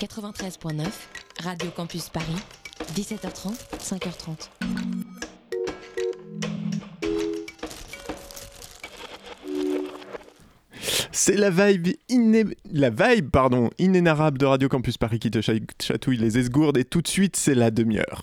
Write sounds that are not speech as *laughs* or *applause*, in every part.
93.9, Radio Campus Paris, 17h30, 5h30. C'est la vibe, la vibe pardon, inénarrable de Radio Campus Paris qui te chatouille les esgourdes et tout de suite c'est la demi-heure.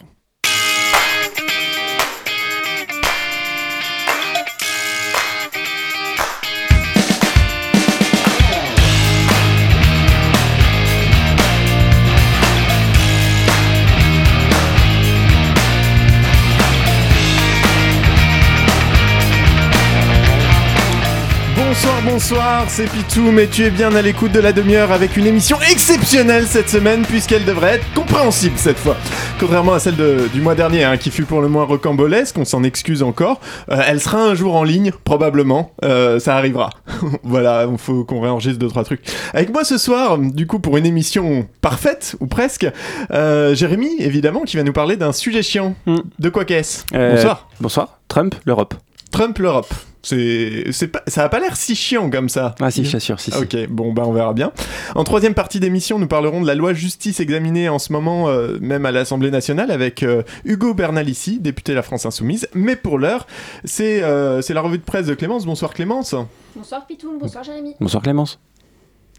Bonsoir, bonsoir, c'est Pitou, mais tu es bien à l'écoute de la demi-heure avec une émission exceptionnelle cette semaine puisqu'elle devrait être compréhensible cette fois. Contrairement à celle du mois dernier hein, qui fut pour le moins rocambolesque, on s'en excuse encore. Euh, elle sera un jour en ligne, probablement, euh, ça arrivera. *laughs* voilà, il faut qu'on réenregistre deux trois trucs. Avec moi ce soir, du coup pour une émission parfaite ou presque, euh, Jérémy évidemment qui va nous parler d'un sujet chiant. Hmm. De quoi qu'est-ce? Bonsoir. Bonsoir. Trump, l'Europe. Trump, l'Europe. C'est, pas, ça a pas l'air si chiant comme ça. Ah si, je sûr, si, si. Ok, bon, bah on verra bien. En troisième partie d'émission, nous parlerons de la loi justice examinée en ce moment, euh, même à l'Assemblée nationale, avec euh, Hugo Bernalici, député de la France Insoumise. Mais pour l'heure, c'est, euh, c'est la revue de presse de Clémence. Bonsoir Clémence. Bonsoir Pitoun, bonsoir Jérémy. Bonsoir Clémence.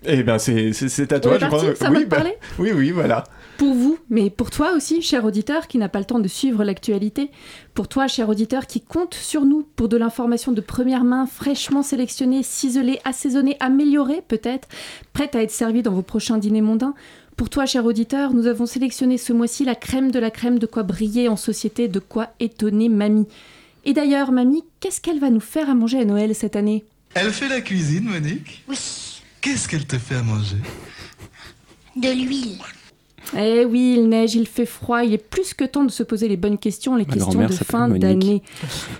Eh bien, c'est, c'est, à toi, je crois. Ça oui, bah, oui, oui, voilà pour vous, mais pour toi aussi, cher auditeur qui n'a pas le temps de suivre l'actualité, pour toi, cher auditeur qui compte sur nous pour de l'information de première main, fraîchement sélectionnée, ciselée, assaisonnée, améliorée peut-être, prête à être servie dans vos prochains dîners mondains, pour toi, cher auditeur, nous avons sélectionné ce mois-ci la crème de la crème de quoi briller en société, de quoi étonner mamie. Et d'ailleurs, mamie, qu'est-ce qu'elle va nous faire à manger à Noël cette année? Elle fait la cuisine, Monique Oui. Qu'est-ce qu'elle te fait à manger? De l'huile. Eh oui, il neige, il fait froid, il est plus que temps de se poser les bonnes questions, les questions de fin d'année.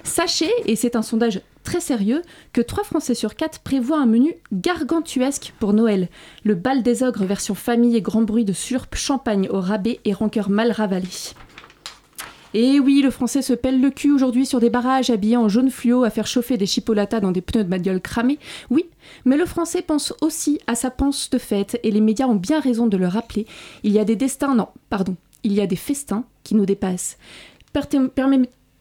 Sachez, et c'est un sondage très sérieux, que 3 Français sur 4 prévoient un menu gargantuesque pour Noël. Le bal des ogres version famille et grand bruit de surpe, champagne au rabais et rancœur mal ravalé. Et oui, le français se pèle le cul aujourd'hui sur des barrages habillés en jaune fluo à faire chauffer des chipolatas dans des pneus de bagnole cramés. Oui, mais le français pense aussi à sa panse de fête et les médias ont bien raison de le rappeler. Il y a des destins, non, pardon, il y a des festins qui nous dépassent.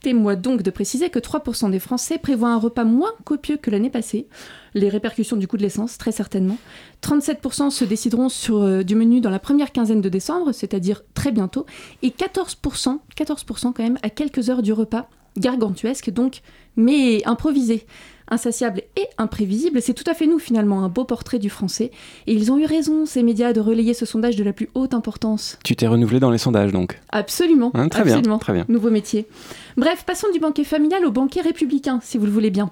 Permettez-moi donc de préciser que 3% des Français prévoient un repas moins copieux que l'année passée. Les répercussions du coût de l'essence, très certainement. 37% se décideront sur euh, du menu dans la première quinzaine de décembre, c'est-à-dire très bientôt. Et 14%, 14% quand même, à quelques heures du repas, gargantuesque donc, mais improvisé insatiable et imprévisible, c'est tout à fait nous finalement, un beau portrait du français. Et ils ont eu raison, ces médias, de relayer ce sondage de la plus haute importance. Tu t'es renouvelé dans les sondages donc Absolument. Hein, très absolument. bien, très bien. Nouveau métier. Bref, passons du banquet familial au banquet républicain, si vous le voulez bien.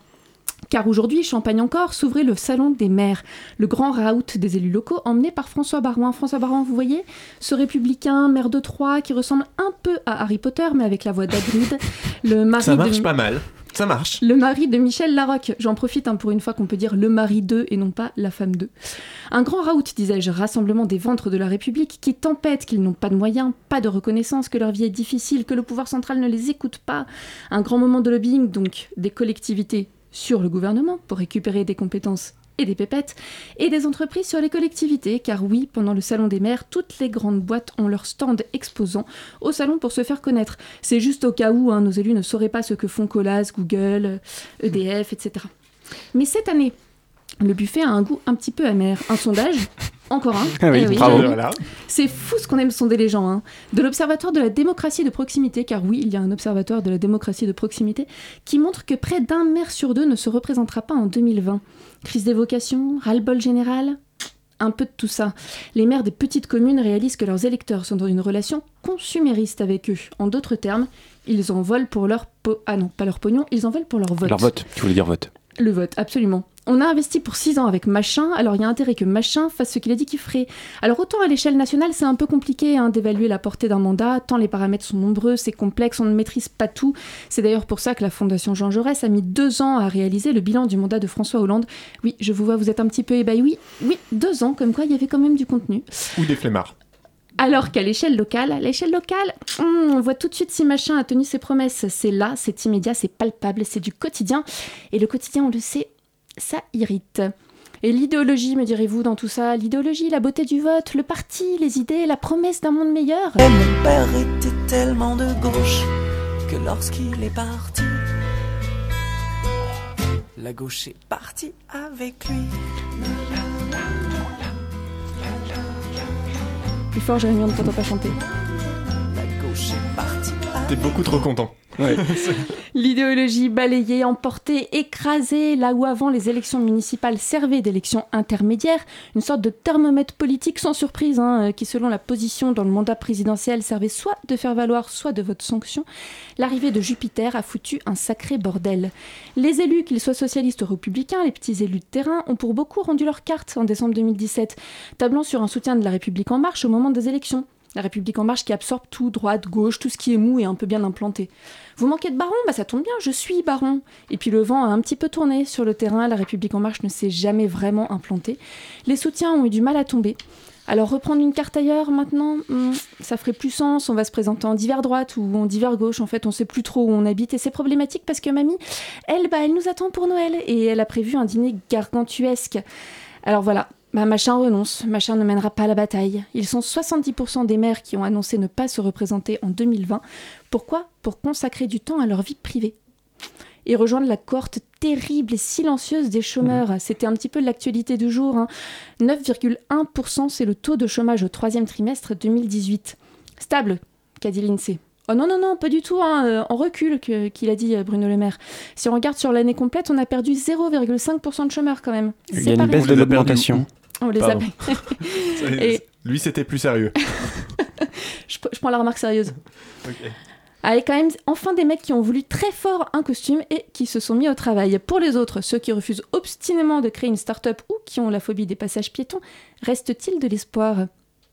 Car aujourd'hui, Champagne encore, s'ouvrait le Salon des maires, le grand raout des élus locaux emmené par François Barouin. François Barouin, vous voyez, ce républicain, maire de Troyes, qui ressemble un peu à Harry Potter, mais avec la voix d'Agrid. Le mari Ça marche pas mal. Ça marche. Le mari de Michel Larocque. J'en profite hein, pour une fois qu'on peut dire le mari d'eux et non pas la femme d'eux. Un grand raout, disais-je, rassemblement des ventres de la République qui tempêtent qu'ils n'ont pas de moyens, pas de reconnaissance, que leur vie est difficile, que le pouvoir central ne les écoute pas. Un grand moment de lobbying, donc, des collectivités sur le gouvernement pour récupérer des compétences et des pépettes, et des entreprises sur les collectivités, car oui, pendant le Salon des maires, toutes les grandes boîtes ont leur stand exposant au salon pour se faire connaître. C'est juste au cas où hein, nos élus ne sauraient pas ce que font Colas, Google, EDF, etc. Mais cette année, le buffet a un goût un petit peu amer. Un sondage, encore un. *laughs* Ah oui, eh C'est fou ce qu'on aime sonder les gens. Hein. De l'Observatoire de la démocratie de proximité, car oui, il y a un Observatoire de la démocratie de proximité, qui montre que près d'un maire sur deux ne se représentera pas en 2020. Crise d'évocation, ras-le-bol général, un peu de tout ça. Les maires des petites communes réalisent que leurs électeurs sont dans une relation consumériste avec eux. En d'autres termes, ils en volent pour leur po ah non, pas leur pognon, ils en veulent pour leur vote. Leur vote, tu voulais dire vote. Le vote, absolument on a investi pour 6 ans avec Machin, alors il y a intérêt que Machin fasse ce qu'il a dit qu'il ferait. Alors autant à l'échelle nationale, c'est un peu compliqué hein, d'évaluer la portée d'un mandat, tant les paramètres sont nombreux, c'est complexe, on ne maîtrise pas tout. C'est d'ailleurs pour ça que la Fondation Jean Jaurès a mis deux ans à réaliser le bilan du mandat de François Hollande. Oui, je vous vois, vous êtes un petit peu ébahi. Oui, oui, deux ans, comme quoi il y avait quand même du contenu. Ou des flemmards. Alors qu'à l'échelle locale, à l'échelle locale, hmm, on voit tout de suite si machin a tenu ses promesses. C'est là, c'est immédiat, c'est palpable, c'est du quotidien. Et le quotidien, on le sait, ça irrite. Et l'idéologie, me direz-vous, dans tout ça? L'idéologie, la beauté du vote, le parti, les idées, la promesse d'un monde meilleur? Mon père était tellement de gauche que lorsqu'il est parti, la gauche est partie avec lui. Plus fort, Jérémy, on ne t'entend pas chanter. La gauche est partie. T'es beaucoup trop content. *laughs* L'idéologie balayée, emportée, écrasée, là où avant les élections municipales servaient d'élections intermédiaires, une sorte de thermomètre politique sans surprise, hein, qui selon la position dans le mandat présidentiel servait soit de faire valoir, soit de vote sanction, l'arrivée de Jupiter a foutu un sacré bordel. Les élus, qu'ils soient socialistes ou républicains, les petits élus de terrain, ont pour beaucoup rendu leur carte en décembre 2017, tablant sur un soutien de la République en marche au moment des élections. La République en marche qui absorbe tout, droite, gauche, tout ce qui est mou et un peu bien implanté. Vous manquez de baron Bah ça tombe bien, je suis baron. Et puis le vent a un petit peu tourné sur le terrain, la République en marche ne s'est jamais vraiment implantée. Les soutiens ont eu du mal à tomber. Alors reprendre une carte ailleurs maintenant, hmm, ça ferait plus sens. On va se présenter en divers droite ou en divers gauche. En fait, on sait plus trop où on habite et c'est problématique parce que mamie, elle, bah, elle nous attend pour Noël et elle a prévu un dîner gargantuesque. Alors voilà, bah, Machin renonce, Machin ne mènera pas la bataille. Ils sont 70% des maires qui ont annoncé ne pas se représenter en 2020. Pourquoi? Pour consacrer du temps à leur vie privée. Et rejoindre la cohorte terrible et silencieuse des chômeurs. Mmh. C'était un petit peu l'actualité du jour. 9,1% hein. c'est le taux de chômage au troisième trimestre 2018. Stable, qu'a dit l'INSEE. Oh non, non, non, pas du tout, hein. euh, en recul, qu'il a dit euh, Bruno Le Maire. Si on regarde sur l'année complète, on a perdu 0,5% de chômeurs quand même. Il y a une baisse de l'augmentation. On les *laughs* a. Et... Lui, c'était plus sérieux. *laughs* je, prends la remarque sérieuse. *laughs* Avec quand même enfin des mecs qui ont voulu très fort un costume et qui se sont mis au travail. Pour les autres, ceux qui refusent obstinément de créer une start-up ou qui ont la phobie des passages piétons, reste-t-il de l'espoir?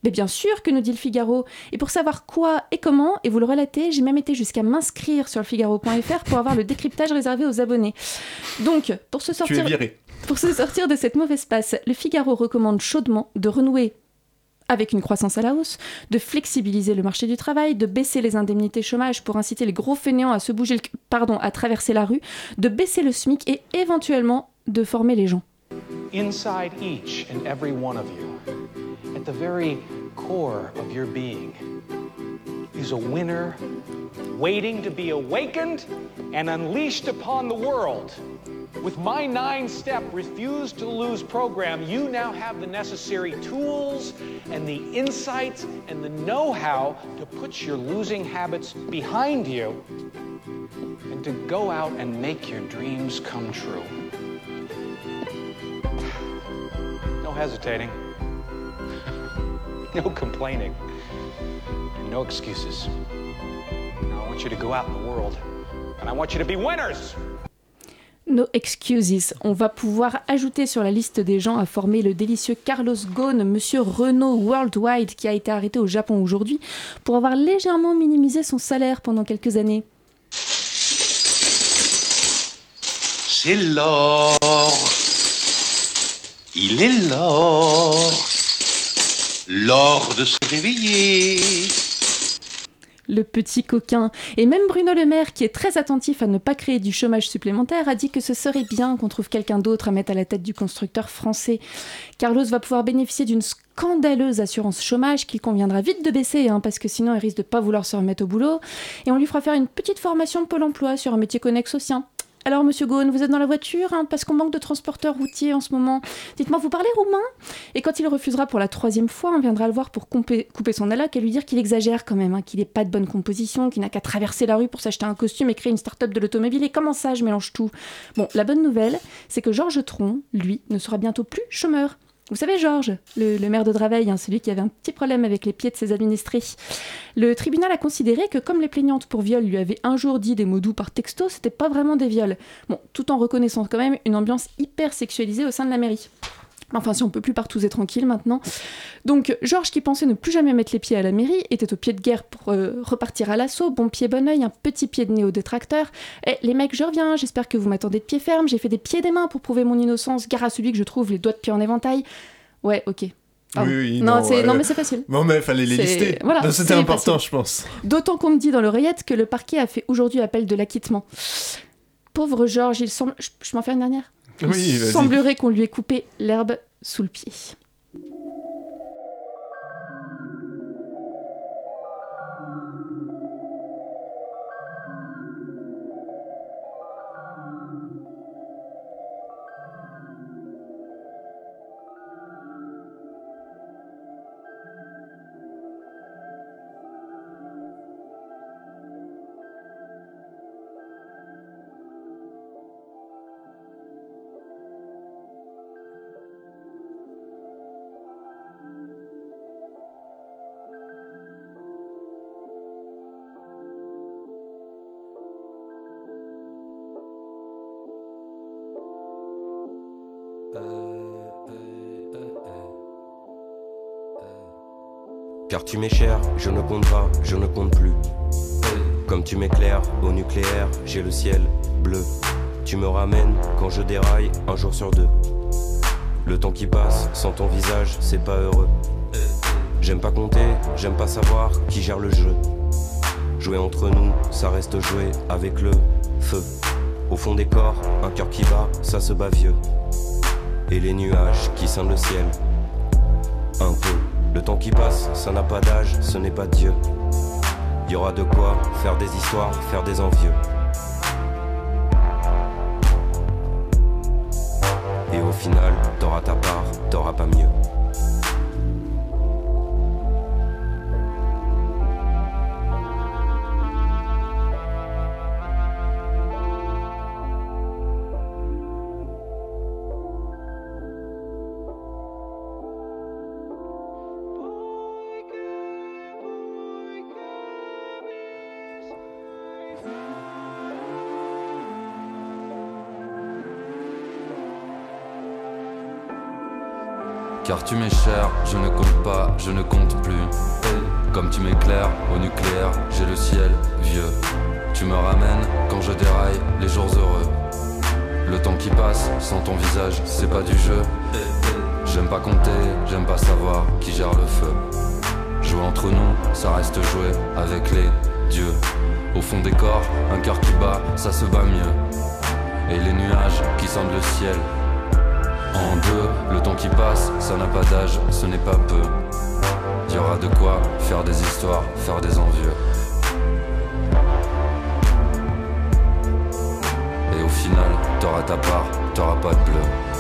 Mais bien sûr que nous dit le Figaro. Et pour savoir quoi et comment, et vous le relatez, j'ai même été jusqu'à m'inscrire sur le Figaro.fr pour avoir le décryptage réservé aux abonnés. Donc, pour se sortir. Pour se sortir de cette mauvaise passe, le Figaro recommande chaudement de renouer avec une croissance à la hausse, de flexibiliser le marché du travail, de baisser les indemnités chômage pour inciter les gros fainéants à se bouger, pardon, à traverser la rue, de baisser le SMIC et éventuellement de former les gens. Inside each and every one of you, at the very core of your being, is a winner waiting to be awakened and unleashed upon the world. With my nine step Refuse to Lose program, you now have the necessary tools and the insights and the know how to put your losing habits behind you and to go out and make your dreams come true. *sighs* No hesitating, *laughs* no complaining, and no excuses. Now I want you to go out in the world and I want you to be winners. No excuses. On va pouvoir ajouter sur la liste des gens à former le délicieux Carlos Ghosn, monsieur Renault Worldwide, qui a été arrêté au Japon aujourd'hui pour avoir légèrement minimisé son salaire pendant quelques années. C'est l'or. Il est l'or. L'or de se réveiller le petit coquin. Et même Bruno Le Maire, qui est très attentif à ne pas créer du chômage supplémentaire, a dit que ce serait bien qu'on trouve quelqu'un d'autre à mettre à la tête du constructeur français. Carlos va pouvoir bénéficier d'une scandaleuse assurance chômage qu'il conviendra vite de baisser, hein, parce que sinon il risque de pas vouloir se remettre au boulot. Et on lui fera faire une petite formation de Pôle emploi sur un métier connexe au sien. Alors, monsieur Gaune, vous êtes dans la voiture hein, parce qu'on manque de transporteurs routiers en ce moment. Dites-moi, vous parlez roumain? Et quand il refusera pour la troisième fois, on viendra le voir pour couper, son alac et lui dire qu'il exagère quand même, hein, qu'il n'est pas de bonne composition, qu'il n'a qu'à traverser la rue pour s'acheter un costume et créer une start-up de l'automobile. Et comment ça, je mélange tout? Bon, la bonne nouvelle, c'est que Georges Tron, lui, ne sera bientôt plus chômeur. Vous savez, Georges, le, maire de Draveil, hein, celui qui avait un petit problème avec les pieds de ses administrés. Le tribunal a considéré que comme les plaignantes pour viol lui avaient un jour dit des mots doux par texto, c'était pas vraiment des viols. Bon, tout en reconnaissant quand même une ambiance hyper sexualisée au sein de la mairie. Enfin, si on peut plus partout et tranquille maintenant. Donc, Georges, qui pensait ne plus jamais mettre les pieds à la mairie, était au pied de guerre pour euh, repartir à l'assaut. Bon pied, bon oeil, un petit pied de nez au détracteur. Eh, les mecs, je reviens, j'espère que vous m'attendez de pied ferme. J'ai fait des pieds des mains pour prouver mon innocence, gare à celui que je trouve les doigts de pied en éventail. Ouais, ok. Oui, oui, non, non, mais c'est facile. Non, mais il fallait les lister. Voilà, C'était important, je pense. D'autant qu'on me dit dans l'oreillette que le parquet a fait aujourd'hui appel de l'acquittement. Pauvre Georges, il semble. Je, je m'en fais une dernière Il semblerait qu'on lui ait coupé l'herbe sous le pied. Tu m'es je ne compte pas, je ne compte plus. Comme tu m'éclaires au nucléaire, j'ai le ciel bleu. Tu me ramènes quand je déraille un jour sur deux. Le temps qui passe sans ton visage, c'est pas heureux. J'aime pas compter, j'aime pas savoir qui gère le jeu. Jouer entre nous, ça reste jouer avec le feu. Au fond des corps, un cœur qui bat, ça se bat vieux. Et les nuages qui scindent le ciel, un peu. Le temps qui passe, ça n'a pas d'âge, ce n'est pas Dieu. Y aura de quoi faire des histoires, faire des envieux. Et au final, t'auras ta part, t'auras pas mieux. Car tu m'es cher, je ne compte pas, je ne compte plus. Comme tu m'éclaires au nucléaire, j'ai le ciel vieux. Tu me ramènes quand je déraille les jours heureux. Le temps qui passe sans ton visage, c'est pas du jeu. J'aime pas compter, j'aime pas savoir qui gère le feu. Jouer entre nous, ça reste jouer avec les dieux. Au fond des corps, un cœur qui bat, ça se bat mieux. Et les nuages qui sentent le ciel, en deux. Le temps qui passe, ça n'a pas d'âge, ce n'est pas peu. Y aura de quoi faire des histoires, faire des envieux. Et au final, t'auras ta part, t'auras pas de bleu.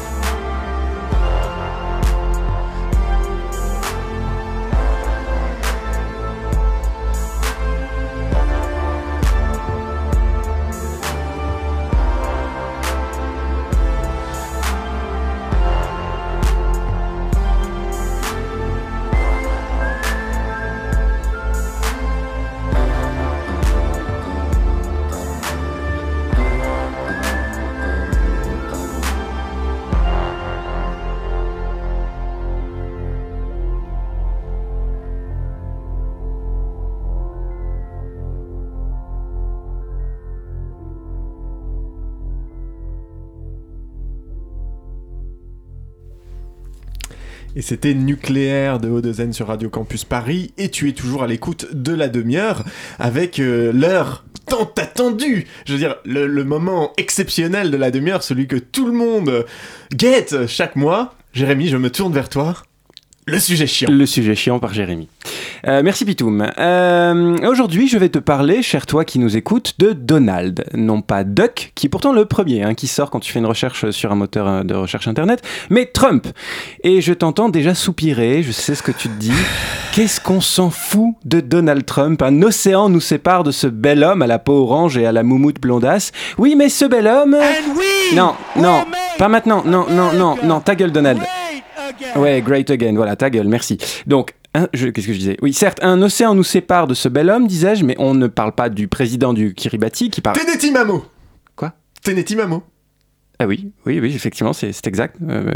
C'était Nucléaire de Haut-de-Zen sur Radio Campus Paris. Et tu es toujours à l'écoute de la demi-heure avec euh, l'heure tant attendue. Je veux dire, le, le moment exceptionnel de la demi-heure, celui que tout le monde guette chaque mois. Jérémy, je me tourne vers toi. Le sujet chiant. Le sujet chiant par Jérémy. Euh, merci Pitoum. Euh, Aujourd'hui, je vais te parler, cher toi qui nous écoutes, de Donald. Non pas Duck, qui est pourtant le premier hein, qui sort quand tu fais une recherche sur un moteur euh, de recherche internet, mais Trump. Et je t'entends déjà soupirer, je sais ce que tu te dis. *sighs* Qu'est-ce qu'on s'en fout de Donald Trump? Un océan nous sépare de ce bel homme à la peau orange et à la moumoute blondasse. Oui, mais ce bel homme... non, non, pas maintenant. Non, non, non, non, ta gueule Donald. Ouais, great again, voilà, ta gueule, merci. Donc, qu'est-ce que je disais? Oui, certes, un océan nous sépare de ce bel homme, disais-je, mais on ne parle pas du président du Kiribati qui parle. Teneti Mamo Quoi? Teneti Mamo ah oui, oui, oui, effectivement, c'est exact. Euh,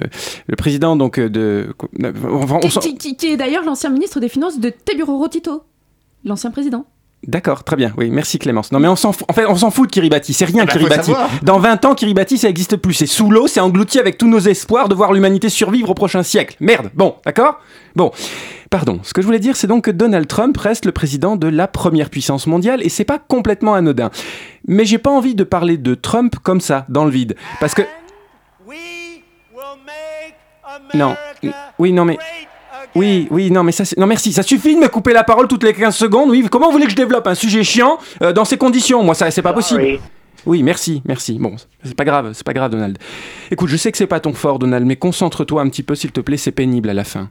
le président donc de, enfin, on qui, qui, qui, est d'ailleurs l'ancien ministre des Finances de Teburoro Tito, l'ancien président. D'accord, très bien. Oui, merci Clémence. Non mais on s'en fout. En fait, on s'en fout de Kiribati. C'est rien ah bah, Kiribati. Dans 20 ans, Kiribati ça n'existe plus. C'est sous l'eau, c'est englouti avec tous nos espoirs de voir l'humanité survivre au prochain siècle. Merde. Bon, d'accord? Bon. Pardon, ce que je voulais dire, c'est donc que Donald Trump reste le président de la première puissance mondiale et c'est pas complètement anodin. Mais j'ai pas envie de parler de Trump comme ça, dans le vide. Parce que. Non. Oui, non, mais. Oui, oui, non, mais ça, non, merci. Ça suffit de me couper la parole toutes les 15 secondes. Oui, comment vous voulez que je développe un sujet chiant euh, dans ces conditions? Moi, ça, c'est pas possible. Oui, merci, merci. Bon, c'est pas grave, c'est pas grave, Donald. Écoute, je sais que c'est pas ton fort, Donald, mais concentre-toi un petit peu, s'il te plaît, c'est pénible à la fin.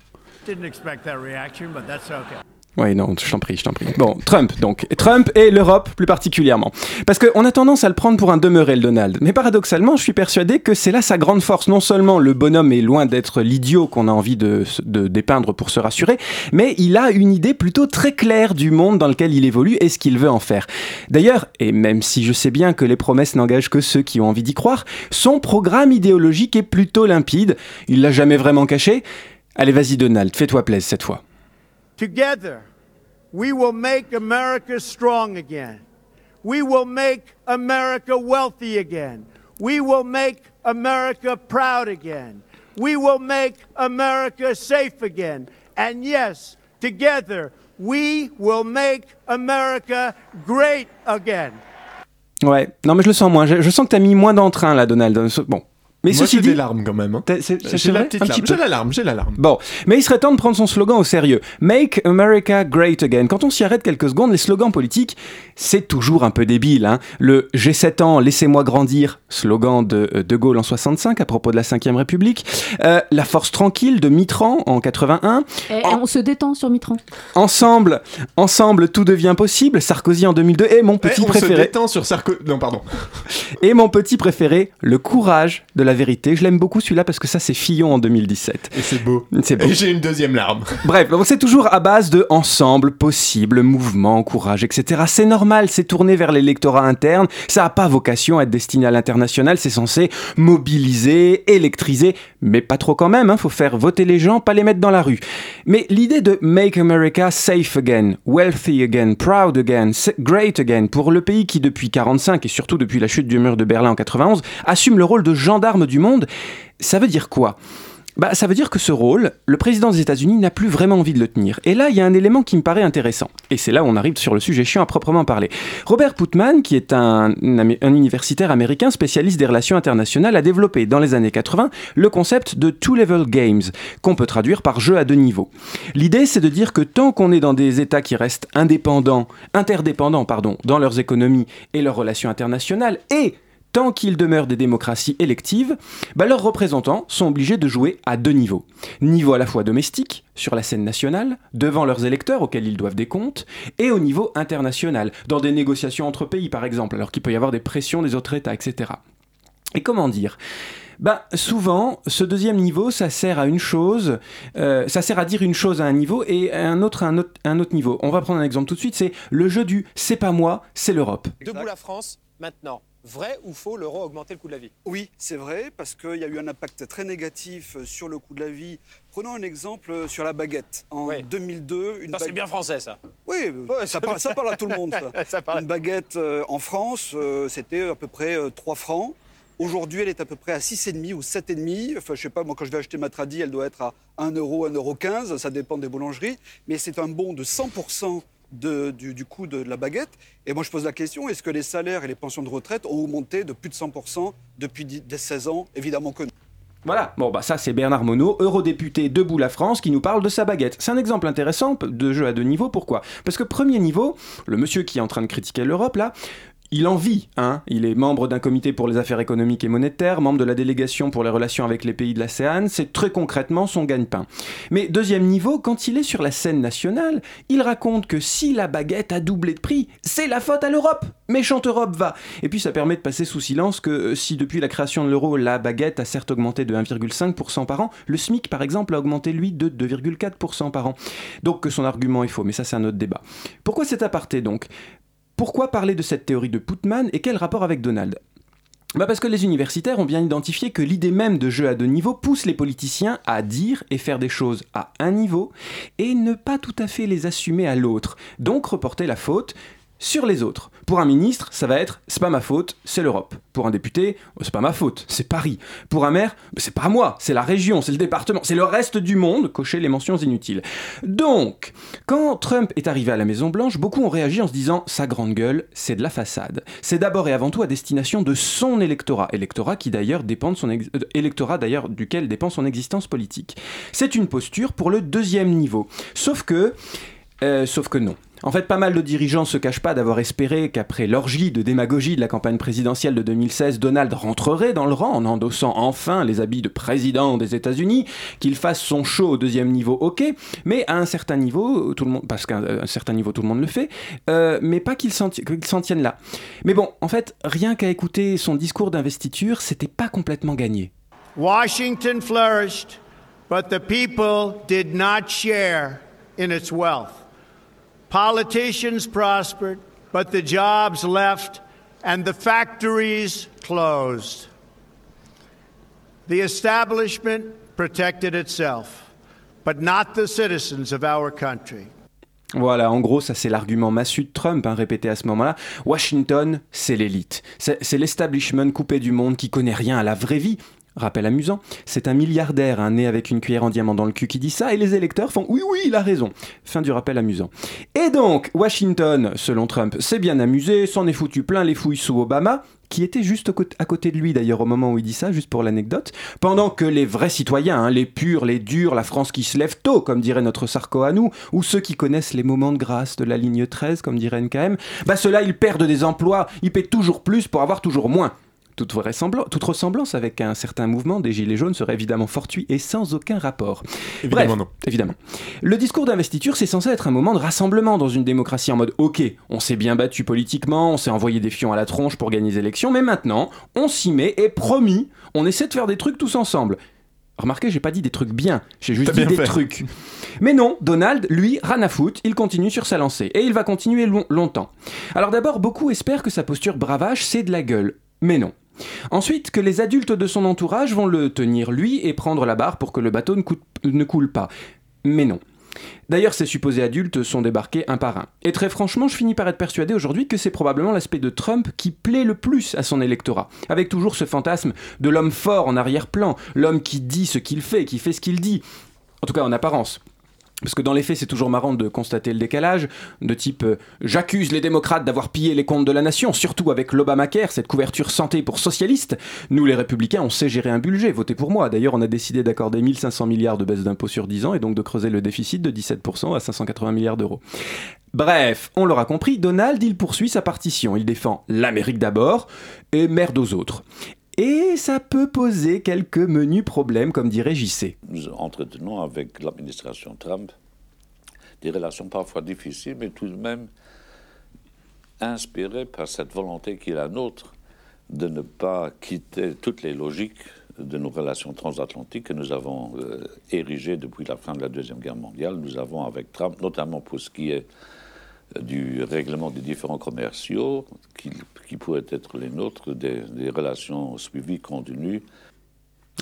Oui, non, je t'en prie, je t'en prie. Bon, Trump, donc. Trump et l'Europe, plus particulièrement. Parce qu'on a tendance à le prendre pour un demeuré, le Donald. Mais paradoxalement, je suis persuadé que c'est là sa grande force. Non seulement le bonhomme est loin d'être l'idiot qu'on a envie de, de, dépeindre pour se rassurer, mais il a une idée plutôt très claire du monde dans lequel il évolue et ce qu'il veut en faire. D'ailleurs, et même si je sais bien que les promesses n'engagent que ceux qui ont envie d'y croire, son programme idéologique est plutôt limpide. Il l'a jamais vraiment caché. Allez, vas-y, Donald, fais-toi plaisir cette fois. Together, we will make America strong again. We will make America wealthy again. We will make America proud again. We will make America safe again. And yes, together, we will make America great again. Ouais, non mais je le sens moins. Je, sens que tu as mis moins d'entrain là, Donald. Bon, mais Moi, j'ai des larmes quand même. Hein. J'ai la petite larme. J'ai la larme, j'ai la larme. Bon, mais il serait temps de prendre son slogan au sérieux. Make America Great Again. Quand on s'y arrête quelques secondes, les slogans politiques, c'est toujours un peu débile. Hein. Le J'ai 7 ans, laissez-moi grandir, slogan de euh, De Gaulle en 65 à propos de la 5ème République. Euh, la force tranquille de Mitran en 81. Et On se détend sur Mitran. Ensemble, ensemble, tout devient possible. Sarkozy en 2002 et mon petit préféré. On se détend sur Sarkozy. Non, pardon. *laughs* et mon petit préféré, le courage de la vérité. Je l'aime beaucoup celui-là parce que ça c'est Fillon en 2017. Et c'est beau. C'est beau. Et j'ai une deuxième larme. Bref, c'est toujours à base de ensemble, possible, mouvement, courage, etc. C'est normal, c'est tourné vers l'électorat interne. Ça n'a pas vocation à être destiné à l'international. C'est censé mobiliser, électriser, mais pas trop quand même. Hein. Faut faire voter les gens, pas les mettre dans la rue. Mais l'idée de Make America safe again, wealthy again, proud again, great again, pour le pays qui depuis 45 et surtout depuis la chute du mur de Berlin en 91 assume le rôle de gendarme du monde, ça veut dire quoi? Bah, ça veut dire que ce rôle, le président des États-Unis n'a plus vraiment envie de le tenir. Et là, il y a un élément qui me paraît intéressant. Et c'est là où on arrive sur le sujet chiant à proprement parler. Robert Putman, qui est un, un, universitaire américain spécialiste des relations internationales, a développé dans les années 80 le concept de two-level games, qu'on peut traduire par jeu à deux niveaux. L'idée, c'est de dire que tant qu'on est dans des États qui restent indépendants, interdépendants, pardon, dans leurs économies et leurs relations internationales, et tant qu'ils demeurent des démocraties électives, bah, leurs représentants sont obligés de jouer à deux niveaux. Niveau à la fois domestique, sur la scène nationale, devant leurs électeurs auxquels ils doivent des comptes, et au niveau international, dans des négociations entre pays par exemple, alors qu'il peut y avoir des pressions des autres États, etc. Et comment dire? Bah, souvent, ce deuxième niveau, ça sert à une chose, euh, ça sert à dire une chose à un niveau et un autre à un autre, un autre niveau. On va prendre un exemple tout de suite, c'est le jeu du c'est pas moi, c'est l'Europe. Debout la France, maintenant. Vrai ou faux, l'euro a augmenté le coût de la vie? Oui, c'est vrai, parce qu'il y a eu un impact très négatif euh, sur le coût de la vie. Prenons un exemple euh, sur la baguette. En 2002, une C'est bien français, ça. Oui, euh, ça, parle, à tout le monde, ça. *laughs* Une baguette en France, c'était à peu près 3 francs. Aujourd'hui, elle est à peu près à 6,5 ou 7,5. Enfin, je sais pas, moi, quand je vais acheter ma tradie, elle doit être à 1 euro, 1,15 euro. Ça dépend des boulangeries. Mais c'est un bond de 100% du, coût de la baguette. Et moi, je pose la question, est-ce que les salaires et les pensions de retraite ont augmenté de plus de 100% depuis 16 ans Évidemment que non. Voilà, bon bah ça c'est Bernard Monod, eurodéputé Debout la France, qui nous parle de sa baguette. C'est un exemple intéressant de jeu à deux niveaux, pourquoi? Parce que premier niveau, le monsieur qui est en train de critiquer l'Europe là, il en vit, hein. Il est membre d'un comité pour les affaires économiques et monétaires, membre de la délégation pour les relations avec les pays de l'ASEAN, c'est très concrètement son gagne-pain. Mais deuxième niveau, quand il est sur la scène nationale, il raconte que si la baguette a doublé de prix, c'est la faute à l'Europe Méchante Europe va Et puis ça permet de passer sous silence que euh, si depuis la création de l'euro, la baguette a certes augmenté de 1,5% par an, le SMIC par exemple a augmenté lui de 2,4% par an. Donc que son argument est faux, mais ça c'est un autre débat. Pourquoi cet aparté donc? Pourquoi parler de cette théorie de Putman et quel rapport avec Donald? Bah parce que les universitaires ont bien identifié que l'idée même de jeu à deux niveaux pousse les politiciens à dire et faire des choses à un niveau et ne pas tout à fait les assumer à l'autre, donc reporter la faute sur les autres. Pour un ministre, ça va être c'est pas ma faute, c'est l'Europe. Pour un député, oh, c'est pas ma faute, c'est Paris. Pour un maire, bah, c'est pas moi, c'est la région, c'est le département, c'est le reste du monde, cocher les mentions inutiles. Donc, quand Trump est arrivé à la Maison Blanche, beaucoup ont réagi en se disant sa grande gueule, c'est de la façade. C'est d'abord et avant tout à destination de son électorat, électorat qui d'ailleurs dépend de son euh, duquel dépend son existence politique. C'est une posture pour le deuxième niveau. Sauf que euh, sauf que non. En fait, pas mal de dirigeants se cachent pas d'avoir espéré qu'après l'orgie de démagogie de la campagne présidentielle de 2016, Donald rentrerait dans le rang en endossant enfin les habits de président des États-Unis, qu'il fasse son show au deuxième niveau, ok, mais à un certain niveau, tout le monde, parce qu'à un certain niveau tout le monde le fait, euh, mais pas qu'il s'en tienne là. Mais bon, en fait, rien qu'à écouter son discours d'investiture, c'était pas complètement gagné. Washington flourished, but the people did not share in its wealth. Politicians prospered, but the jobs left and the factories closed. The establishment protected itself, but not the citizens of our country. Voilà, en gros, ça c'est l'argument massu de Trump, hein, répété à ce moment-là. Washington, c'est l'élite. C'est l'establishment coupé du monde qui connaît rien à la vraie vie, Rappel amusant, c'est un milliardaire, un né avec une cuillère en diamant dans le cul qui dit ça, et les électeurs font oui, oui, il a raison. Fin du rappel amusant. Et donc, Washington, selon Trump, s'est bien amusé, s'en est foutu plein les fouilles sous Obama, qui était juste à côté de lui d'ailleurs au moment où il dit ça, juste pour l'anecdote, pendant que les vrais citoyens, hein, les purs, les durs, la France qui se lève tôt, comme dirait notre Sarko à nous, ou ceux qui connaissent les moments de grâce de la ligne 13, comme dirait NKM, bah ceux-là ils perdent des emplois, ils paient toujours plus pour avoir toujours moins. Toute, toute, ressemblance avec un certain mouvement des Gilets jaunes serait évidemment fortuit et sans aucun rapport. Évidemment non. Évidemment. Le discours d'investiture, c'est censé être un moment de rassemblement dans une démocratie en mode OK, on s'est bien battu politiquement, on s'est envoyé des fions à la tronche pour gagner les élections, mais maintenant, on s'y met et promis, on essaie de faire des trucs tous ensemble. Remarquez, j'ai pas dit des trucs bien, j'ai juste dit des trucs. Mais non, Donald, lui, ran à foot, il continue sur sa lancée. Et il va continuer longtemps. Alors d'abord, beaucoup espèrent que sa posture bravage, c'est de la gueule. Mais non. Ensuite, que les adultes de son entourage vont le tenir lui et prendre la barre pour que le bateau ne, coule pas. Mais non. D'ailleurs, ces supposés adultes sont débarqués un par un. Et très franchement, je finis par être persuadé aujourd'hui que c'est probablement l'aspect de Trump qui plaît le plus à son électorat, avec toujours ce fantasme de l'homme fort en arrière-plan, l'homme qui dit ce qu'il fait, qui fait ce qu'il dit, en tout cas en apparence. Parce que dans les faits, c'est toujours marrant de constater le décalage, de type euh, j'accuse les démocrates d'avoir pillé les comptes de la nation, surtout avec l'Obamacare, cette couverture santé pour socialistes. Nous, les républicains, on sait gérer un budget, votez pour moi. D'ailleurs, on a décidé d'accorder 1500 milliards de baisse d'impôts sur 10 ans et donc de creuser le déficit de 17% à 580 milliards d'euros. Bref, on l'aura compris, Donald, il poursuit sa partition. Il défend l'Amérique d'abord et merde aux autres. Et ça peut poser quelques menus problèmes, comme dirait JC. Nous entretenons avec l'administration Trump des relations parfois difficiles, mais tout de même inspirées par cette volonté qui est la nôtre de ne pas quitter toutes les logiques de nos relations transatlantiques que nous avons euh, érigées depuis la fin de la Deuxième Guerre mondiale. Nous avons avec Trump, notamment pour ce qui est du règlement des différents commerciaux, qui, pourraient être les nôtres, des, des relations suivies, continues,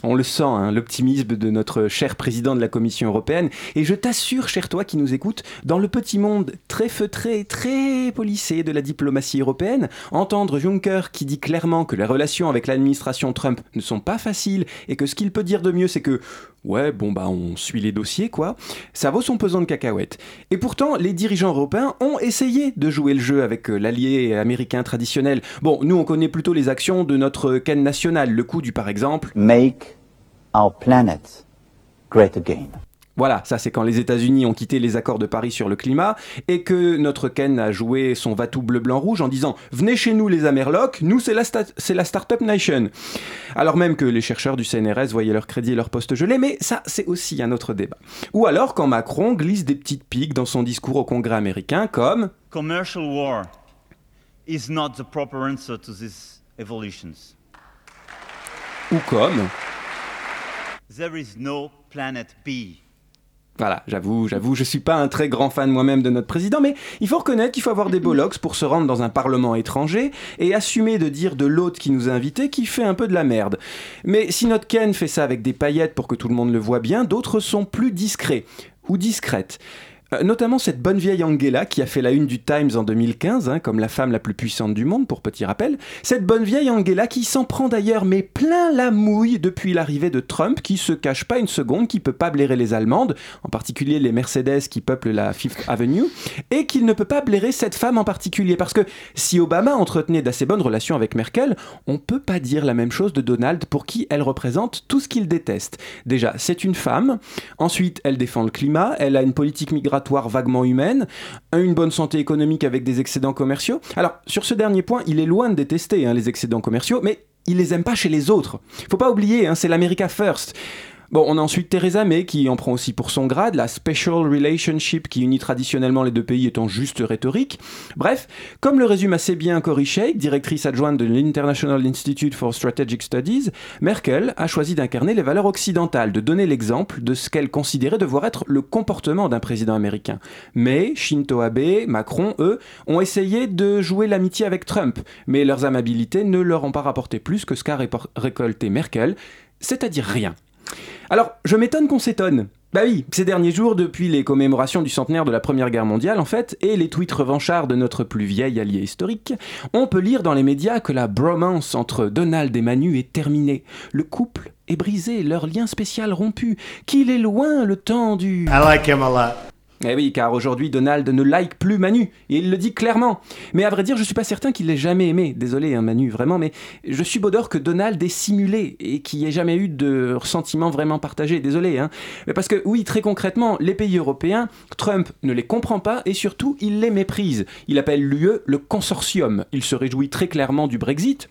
on le sent, hein, l'optimisme de notre cher président de la Commission européenne. Et je t'assure, cher toi qui nous écoutes, dans le petit monde très feutré, très polissé de la diplomatie européenne, entendre Juncker qui dit clairement que les relations avec l'administration Trump ne sont pas faciles et que ce qu'il peut dire de mieux, c'est que ouais, bon bah on suit les dossiers quoi, ça vaut son pesant de cacahuètes. Et pourtant, les dirigeants européens ont essayé de jouer le jeu avec euh, l'allié américain traditionnel. Bon, nous on connaît plutôt les actions de notre Ken national, le coup du par exemple Make our planet great again. Voilà, ça c'est quand les États-Unis ont quitté les accords de Paris sur le climat et que notre Ken a joué son Vatou bleu-blanc-rouge en disant Venez chez nous les Amerlocs, nous c'est la, c'est la Startup Nation. Alors même que les chercheurs du CNRS voyaient leur crédit et leur poste gelé, mais ça c'est aussi un autre débat. Ou alors quand Macron glisse des petites piques dans son discours au Congrès américain comme Commercial war is not the proper answer to these evolutions. Ou comme There is no planet B. Voilà, j'avoue, j'avoue, je suis pas un très grand fan moi-même de notre président, mais il faut reconnaître qu'il faut avoir des bollocks pour se rendre dans un parlement étranger et assumer de dire de l'autre qui nous a invités qu'il fait un peu de la merde. Mais si notre Ken fait ça avec des paillettes pour que tout le monde le voit bien, d'autres sont plus discrets ou discrètes. Euh, notamment cette bonne vieille Angela qui a fait la une du Times en 2015, hein, comme la femme la plus puissante du monde, pour petit rappel. Cette bonne vieille Angela qui s'en prend d'ailleurs mais plein la mouille depuis l'arrivée de Trump, qui se cache pas une seconde, qui peut pas blairer les Allemandes, en particulier les Mercedes qui peuplent la Fifth Avenue, et qu'il ne peut pas blairer cette femme en particulier, parce que si Obama entretenait d'assez bonnes relations avec Merkel, on peut pas dire la même chose de Donald pour qui elle représente tout ce qu'il déteste. Déjà, c'est une femme, ensuite elle défend le climat, elle a une politique migratoire vaguement humaine, une bonne santé économique avec des excédents commerciaux. Alors, sur ce dernier point, il est loin de détester hein, les excédents commerciaux, mais il les aime pas chez les autres. Faut pas oublier, hein, c'est l'America First. Bon, on a ensuite Theresa May qui en prend aussi pour son grade, la Special Relationship qui unit traditionnellement les deux pays étant juste rhétorique. Bref, comme le résume assez bien Cory Sheikh, directrice adjointe de l'International Institute for Strategic Studies, Merkel a choisi d'incarner les valeurs occidentales, de donner l'exemple de ce qu'elle considérait devoir être le comportement d'un président américain. Mais Shinto Abe, Macron, eux, ont essayé de jouer l'amitié avec Trump, mais leurs amabilités ne leur ont pas rapporté plus que ce qu'a récolté Merkel, c'est-à-dire rien. Alors, je m'étonne qu'on s'étonne. Bah oui, ces derniers jours, depuis les commémorations du centenaire de la Première Guerre mondiale, en fait, et les tweets revanchards de notre plus vieil allié historique, on peut lire dans les médias que la bromance entre Donald et Manu est terminée. Le couple est brisé, leur lien spécial rompu, qu'il est loin le temps du... I like him a lot. Eh oui, car aujourd'hui Donald ne like plus Manu, et il le dit clairement. Mais à vrai dire, je suis pas certain qu'il l'ait jamais aimé. Désolé, hein, Manu, vraiment, mais je suis d'or que Donald ait simulé et qu'il n'y ait jamais eu de ressentiment vraiment partagé. Désolé, hein. Mais parce que oui, très concrètement, les pays européens, Trump ne les comprend pas et surtout il les méprise. Il appelle l'UE le consortium. Il se réjouit très clairement du Brexit,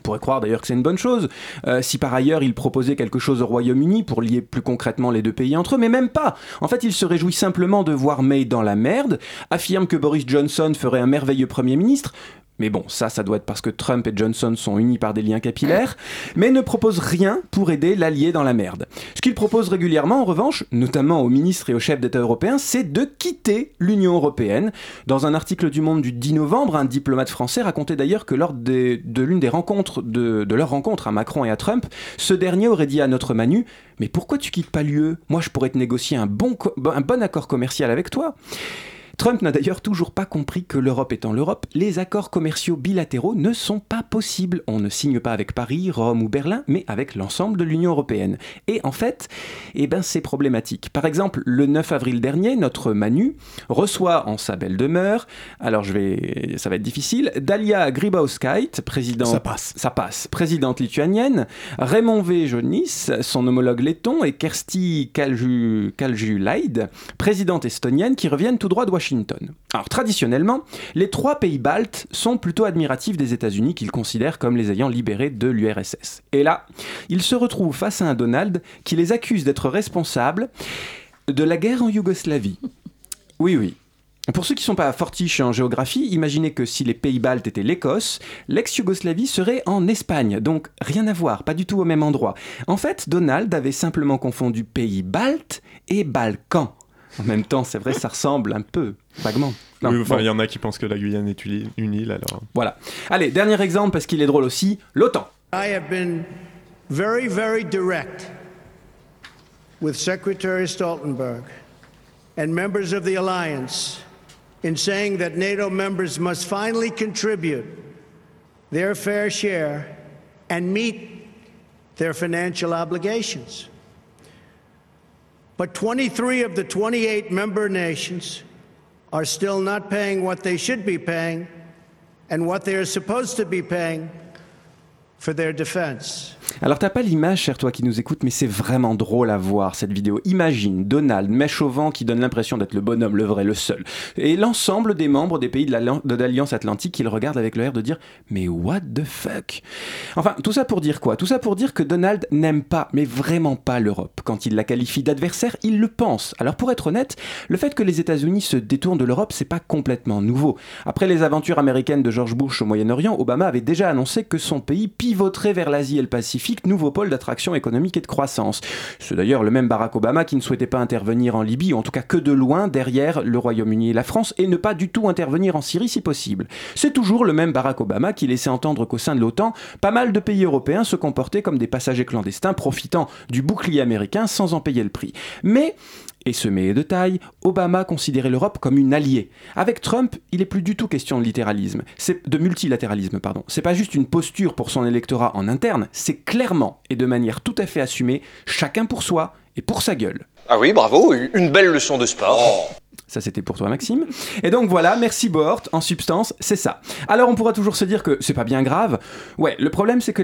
on pourrait croire d'ailleurs que c'est une bonne chose, euh, si par ailleurs il proposait quelque chose au Royaume-Uni pour lier plus concrètement les deux pays entre eux, mais même pas. En fait, il se réjouit simplement de voir May dans la merde, affirme que Boris Johnson ferait un merveilleux Premier ministre, mais bon, ça, ça doit être parce que Trump et Johnson sont unis par des liens capillaires, mais ne propose rien pour aider l'allié dans la merde. Ce qu'il propose régulièrement, en revanche, notamment aux ministres et aux chefs d'État européens, c'est de quitter l'Union européenne. Dans un article du Monde du 10 novembre, un diplomate français racontait d'ailleurs que lors de l'une des rencontres, de, leur rencontre à Macron et à Trump, ce dernier aurait dit à notre Manu Mais pourquoi tu quittes pas l'UE Moi, je pourrais te négocier un bon, un bon accord commercial avec toi. Trump n'a d'ailleurs toujours pas compris que l'Europe étant l'Europe, les accords commerciaux bilatéraux ne sont pas possibles. On ne signe pas avec Paris, Rome ou Berlin, mais avec l'ensemble de l'Union européenne. Et en fait, eh ben c'est problématique. Par exemple, le 9 avril dernier, notre Manu reçoit en sa belle demeure, alors je vais, ça va être difficile, Dalia Grybauskaite, présidente, ça passe, ça passe, présidente lituanienne, Raymond V. Jonis, son homologue letton, et Kersti Kaljulaid, présidente estonienne, qui reviennent tout droit de Washington. Alors traditionnellement, les trois pays baltes sont plutôt admiratifs des États-Unis qu'ils considèrent comme les ayant libérés de l'URSS. Et là, ils se retrouvent face à un Donald qui les accuse d'être responsables de la guerre en Yougoslavie. *laughs* Oui, oui. Pour ceux qui ne sont pas fortiches en géographie, imaginez que si les pays baltes étaient l'Écosse, l'ex-Yougoslavie serait en Espagne, donc rien à voir, pas du tout au même endroit. En fait, Donald avait simplement confondu pays baltes et Balkans. En même temps, c'est vrai, ça ressemble un peu, vaguement. oui, enfin, il y en a qui pensent que la Guyane est une île, alors. Voilà. Allez, dernier exemple, parce qu'il est drôle aussi, l'OTAN. I have been very, very direct with Secretary Stoltenberg and members of the alliance in saying that NATO members must finally contribute their fair share and meet their financial obligations. But 23 of the 28 member nations are still not paying what they should be paying and what they are supposed to be paying for their defense. Alors t'as pas l'image, cher toi qui nous écoute, mais c'est vraiment drôle à voir cette vidéo. Imagine Donald, mèche au vent qui donne l'impression d'être le bonhomme, le vrai, le seul. Et l'ensemble des membres des pays de l'Alliance Atlantique qui le regardent avec l'air de dire Mais what the fuck? Enfin, tout ça pour dire quoi? Tout ça pour dire que Donald n'aime pas, mais vraiment pas l'Europe. Quand il la qualifie d'adversaire, il le pense. Alors pour être honnête, le fait que les États-Unis se détournent de l'Europe, c'est pas complètement nouveau. Après les aventures américaines de George Bush au Moyen-Orient, Obama avait déjà annoncé que son pays pivoterait vers l'Asie et le Pacifique nouveau pôle d'attraction économique et de croissance. C'est d'ailleurs le même Barack Obama qui ne souhaitait pas intervenir en Libye, ou en tout cas que de loin derrière le Royaume-Uni et la France, et ne pas du tout intervenir en Syrie si possible. C'est toujours le même Barack Obama qui laissait entendre qu'au sein de l'OTAN, pas mal de pays européens se comportaient comme des passagers clandestins profitant du bouclier américain sans en payer le prix. Mais et semé de taille, Obama considérait l'Europe comme une alliée. Avec Trump, il est plus du tout question de littéralisme, de multilatéralisme pardon. C'est pas juste une posture pour son électorat en interne, c'est clairement et de manière tout à fait assumée, chacun pour soi et pour sa gueule. Ah oui, bravo, une belle leçon de sport. Ça, c'était pour toi, Maxime. Et donc voilà, merci Bort. En substance, c'est ça. Alors, on pourra toujours se dire que c'est pas bien grave. Ouais, le problème, c'est que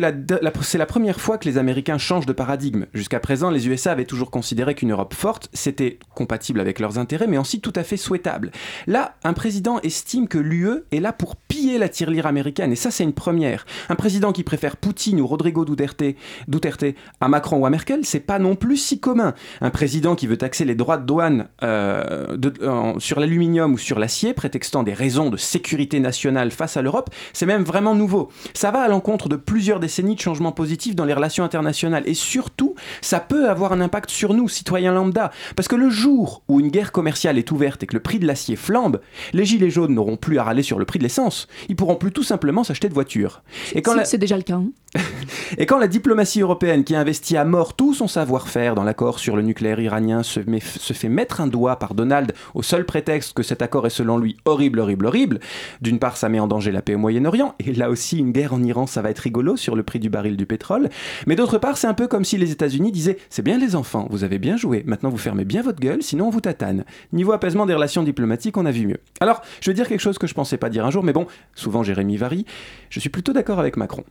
c'est la première fois que les Américains changent de paradigme. Jusqu'à présent, les USA avaient toujours considéré qu'une Europe forte, c'était compatible avec leurs intérêts, mais aussi tout à fait souhaitable. Là, un président estime que l'UE est là pour piller la tirelire américaine, et ça, c'est une première. Un président qui préfère Poutine ou Rodrigo Duterte, Duterte à Macron ou à Merkel, c'est pas non plus si commun. Un président qui veut taxer les droits de douane euh, de, euh, sur l'aluminium ou sur l'acier, prétextant des raisons de sécurité nationale face à l'Europe, c'est même vraiment nouveau. Ça va à l'encontre de plusieurs décennies de changements positifs dans les relations internationales. Et surtout, ça peut avoir un impact sur nous, citoyens lambda. Parce que le jour où une guerre commerciale est ouverte et que le prix de l'acier flambe, les gilets jaunes n'auront plus à râler sur le prix de l'essence. Ils pourront plus tout simplement s'acheter de voitures. Et quand c'est déjà le cas. Hein. *laughs* et quand la diplomatie européenne, qui a investi à mort tout son savoir-faire dans l'accord sur le nucléaire iranien, se, se fait mettre un doigt par Donald au seul prétexte que cet accord est selon lui horrible, horrible, horrible. D'une part, ça met en danger la paix au Moyen-Orient, et là aussi, une guerre en Iran, ça va être rigolo sur le prix du baril du pétrole. Mais d'autre part, c'est un peu comme si les États-Unis disaient C'est bien les enfants, vous avez bien joué, maintenant vous fermez bien votre gueule, sinon on vous tatane. Niveau apaisement des relations diplomatiques, on a vu mieux. Alors, je vais dire quelque chose que je pensais pas dire un jour, mais bon, souvent Jérémy varie, je suis plutôt d'accord avec Macron.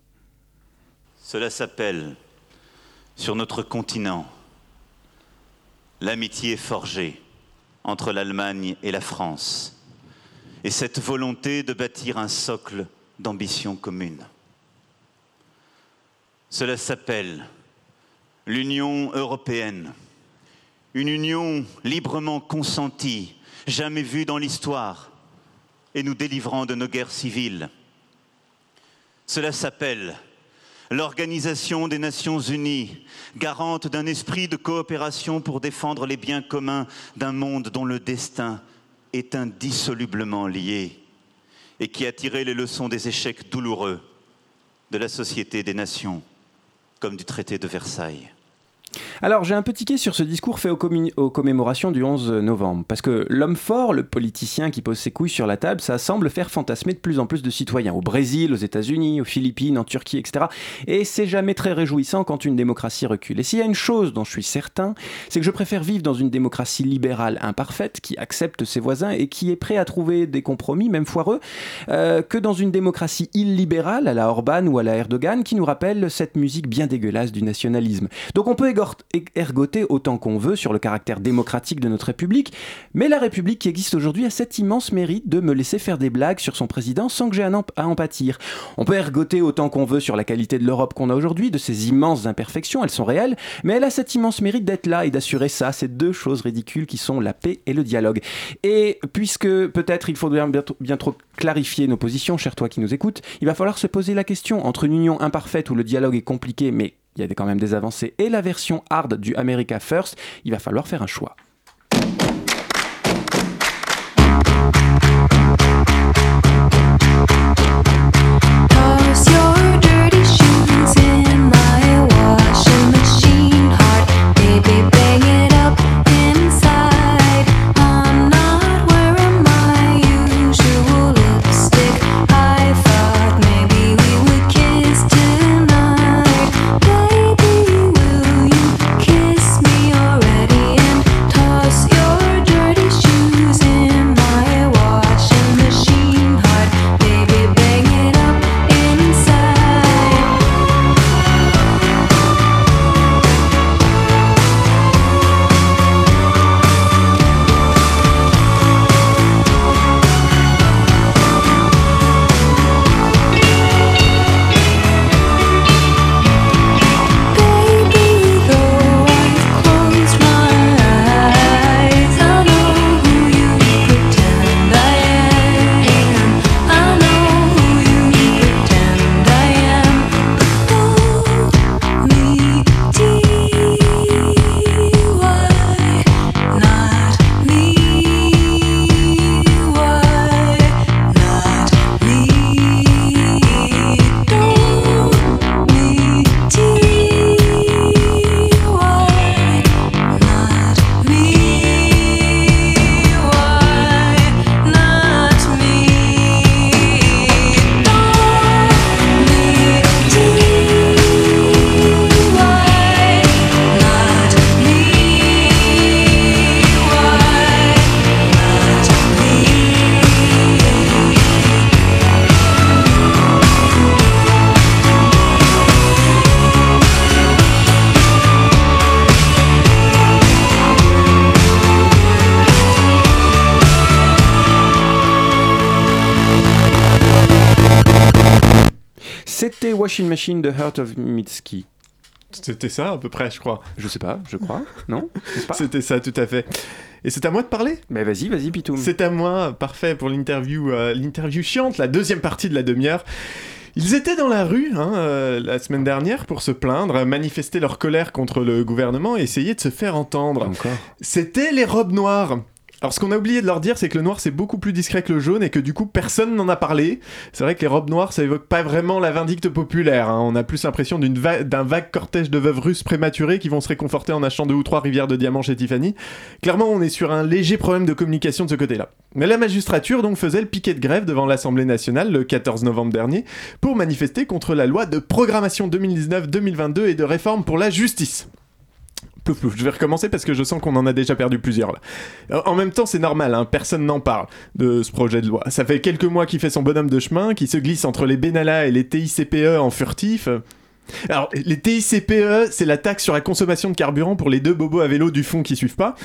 Cela s'appelle, sur notre continent, l'amitié forgée entre l'Allemagne et la France, et cette volonté de bâtir un socle d'ambition commune. Cela s'appelle l'Union européenne, une union librement consentie, jamais vue dans l'histoire, et nous délivrant de nos guerres civiles. Cela s'appelle l'Organisation des Nations Unies, garante d'un esprit de coopération pour défendre les biens communs d'un monde dont le destin est indissolublement lié et qui a tiré les leçons des échecs douloureux de la Société des Nations comme du traité de Versailles. Alors, j'ai un petit quai sur ce discours fait aux, commémorations du 11 novembre, parce que l'homme fort, le politicien qui pose ses couilles sur la table, ça semble faire fantasmer de plus en plus de citoyens, au Brésil, aux États-Unis, aux Philippines, en Turquie, etc. Et c'est jamais très réjouissant quand une démocratie recule. Et s'il y a une chose dont je suis certain, c'est que je préfère vivre dans une démocratie libérale imparfaite, qui accepte ses voisins et qui est prêt à trouver des compromis, même foireux, euh, que dans une démocratie illibérale, à la Orban ou à la Erdogan, qui nous rappelle cette musique bien dégueulasse du nationalisme. Donc on peut ergoter autant qu'on veut sur le caractère démocratique de notre République, mais la République qui existe aujourd'hui a cet immense mérite de me laisser faire des blagues sur son président sans que j'ai à en pâtir. On peut ergoter autant qu'on veut sur la qualité de l'Europe qu'on a aujourd'hui, de ses immenses imperfections, elles sont réelles, mais elle a cet immense mérite d'être là et d'assurer ça, ces deux choses ridicules qui sont la paix et le dialogue. Et puisque peut-être il faudrait bien, bien trop clarifier nos positions, cher toi qui nous écoutes, il va falloir se poser la question entre une union imparfaite où le dialogue est compliqué mais il y a quand même des avancées, et la version hard du America First, il va falloir faire un choix. Washing Machine, The Heart of Mitski. C'était ça à peu près, je crois. Je sais pas, je crois. *laughs* Non C'était ça, tout à fait. Et c'est à moi de parler? Mais vas-y, vas-y, Pitoum. C'est à moi, parfait pour l'interview, euh, l'interview chiante, la deuxième partie de la demi-heure. Ils étaient dans la rue hein, euh, la semaine dernière pour se plaindre, manifester leur colère contre le gouvernement et essayer de se faire entendre. C'était les robes noires. Alors ce qu'on a oublié de leur dire, c'est que le noir c'est beaucoup plus discret que le jaune et que du coup personne n'en a parlé. C'est vrai que les robes noires ça évoque pas vraiment la vindicte populaire. Hein. On a plus l'impression d'un vague cortège de veuves russes prématurées qui vont se réconforter en achetant deux ou trois rivières de diamants chez Tiffany. Clairement on est sur un léger problème de communication de ce côté-là. Mais la magistrature donc faisait le piquet de grève devant l'Assemblée nationale le 14 novembre dernier pour manifester contre la loi de programmation 2019-2022 et de réforme pour la justice. Je vais recommencer parce que je sens qu'on en a déjà perdu plusieurs. Euh, en même temps, c'est normal, hein, personne n'en parle de ce projet de loi. Ça fait quelques mois qu'il fait son bonhomme de chemin, qui se glisse entre les Benalla et les TICPE en furtif. Alors, les TICPE, c'est la taxe sur la consommation de carburant pour les deux bobos à vélo du fond qui suivent pas.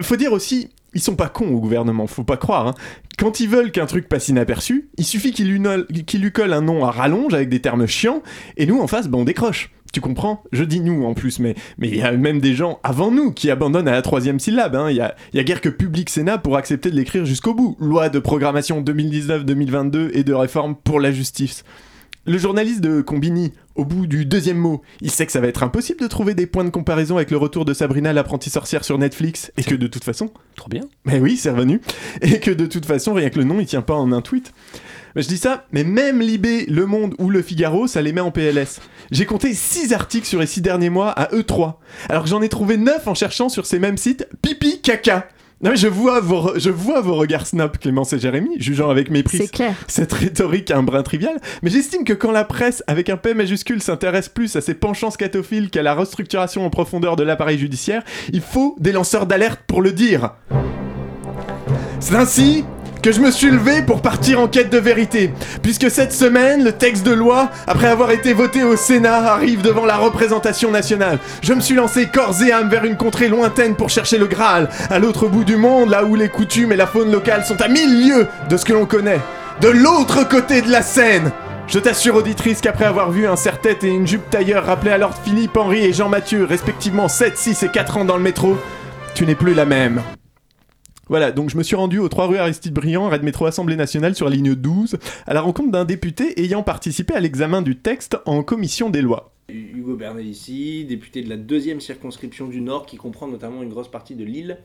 Faut dire aussi, ils sont pas cons au gouvernement, faut pas croire. Hein. Quand ils veulent qu'un truc passe inaperçu, il suffit qu'ils lui, lui collent un nom à rallonge avec des termes chiants, et nous en face, ben, on décroche. Tu comprends? Je dis nous en plus, mais il y a même des gens avant nous qui abandonnent à la troisième syllabe. Hein. Il y, a, y a guère que Public Sénat pour accepter de l'écrire jusqu'au bout. Loi de programmation 2019-2022 et de réforme pour la justice. Le journaliste de Combini, au bout du deuxième mot, il sait que ça va être impossible de trouver des points de comparaison avec le retour de Sabrina l'apprentie sorcière sur Netflix, et que de toute façon... Trop bien. Mais oui, c'est revenu. Et que de toute façon, rien que le nom, il tient pas en un tweet. Mais je dis ça, mais même Libé, Le Monde ou Le Figaro, ça les met en PLS. J'ai compté 6 articles sur les 6 derniers mois à E3, alors que j'en ai trouvé 9 en cherchant sur ces mêmes sites pipi caca. Non mais je vois vos, je vois vos regards snap, Clémence et Jérémy, jugeant avec mépris cette rhétorique un brin trivial, mais j'estime que quand la presse, avec un P majuscule, s'intéresse plus à ses penchants scatophiles qu'à la restructuration en profondeur de l'appareil judiciaire, il faut des lanceurs d'alerte pour le dire. C'est ainsi que je me suis levé pour partir en quête de vérité, puisque cette semaine, le texte de loi, après avoir été voté au Sénat, arrive devant la représentation nationale. Je me suis lancé corps et âme vers une contrée lointaine pour chercher le Graal, à l'autre bout du monde, là où les coutumes et la faune locale sont à mille lieues de ce que l'on connaît. De l'autre côté de la Seine je t'assure, auditrice, qu'après avoir vu un serre-tête et une jupe tailleur rappeler alors Philippe, Henri et Jean-Mathieu, respectivement 7, 6 et 4 ans dans le métro, tu n'es plus la même. Voilà, donc je me suis rendu aux 3 rue Aristide Briand, Red Métro Assemblée nationale sur la ligne 12, à la rencontre d'un député ayant participé à l'examen du texte en commission des lois. Hugo ici, député de la deuxième circonscription du Nord, qui comprend notamment une grosse partie de Lille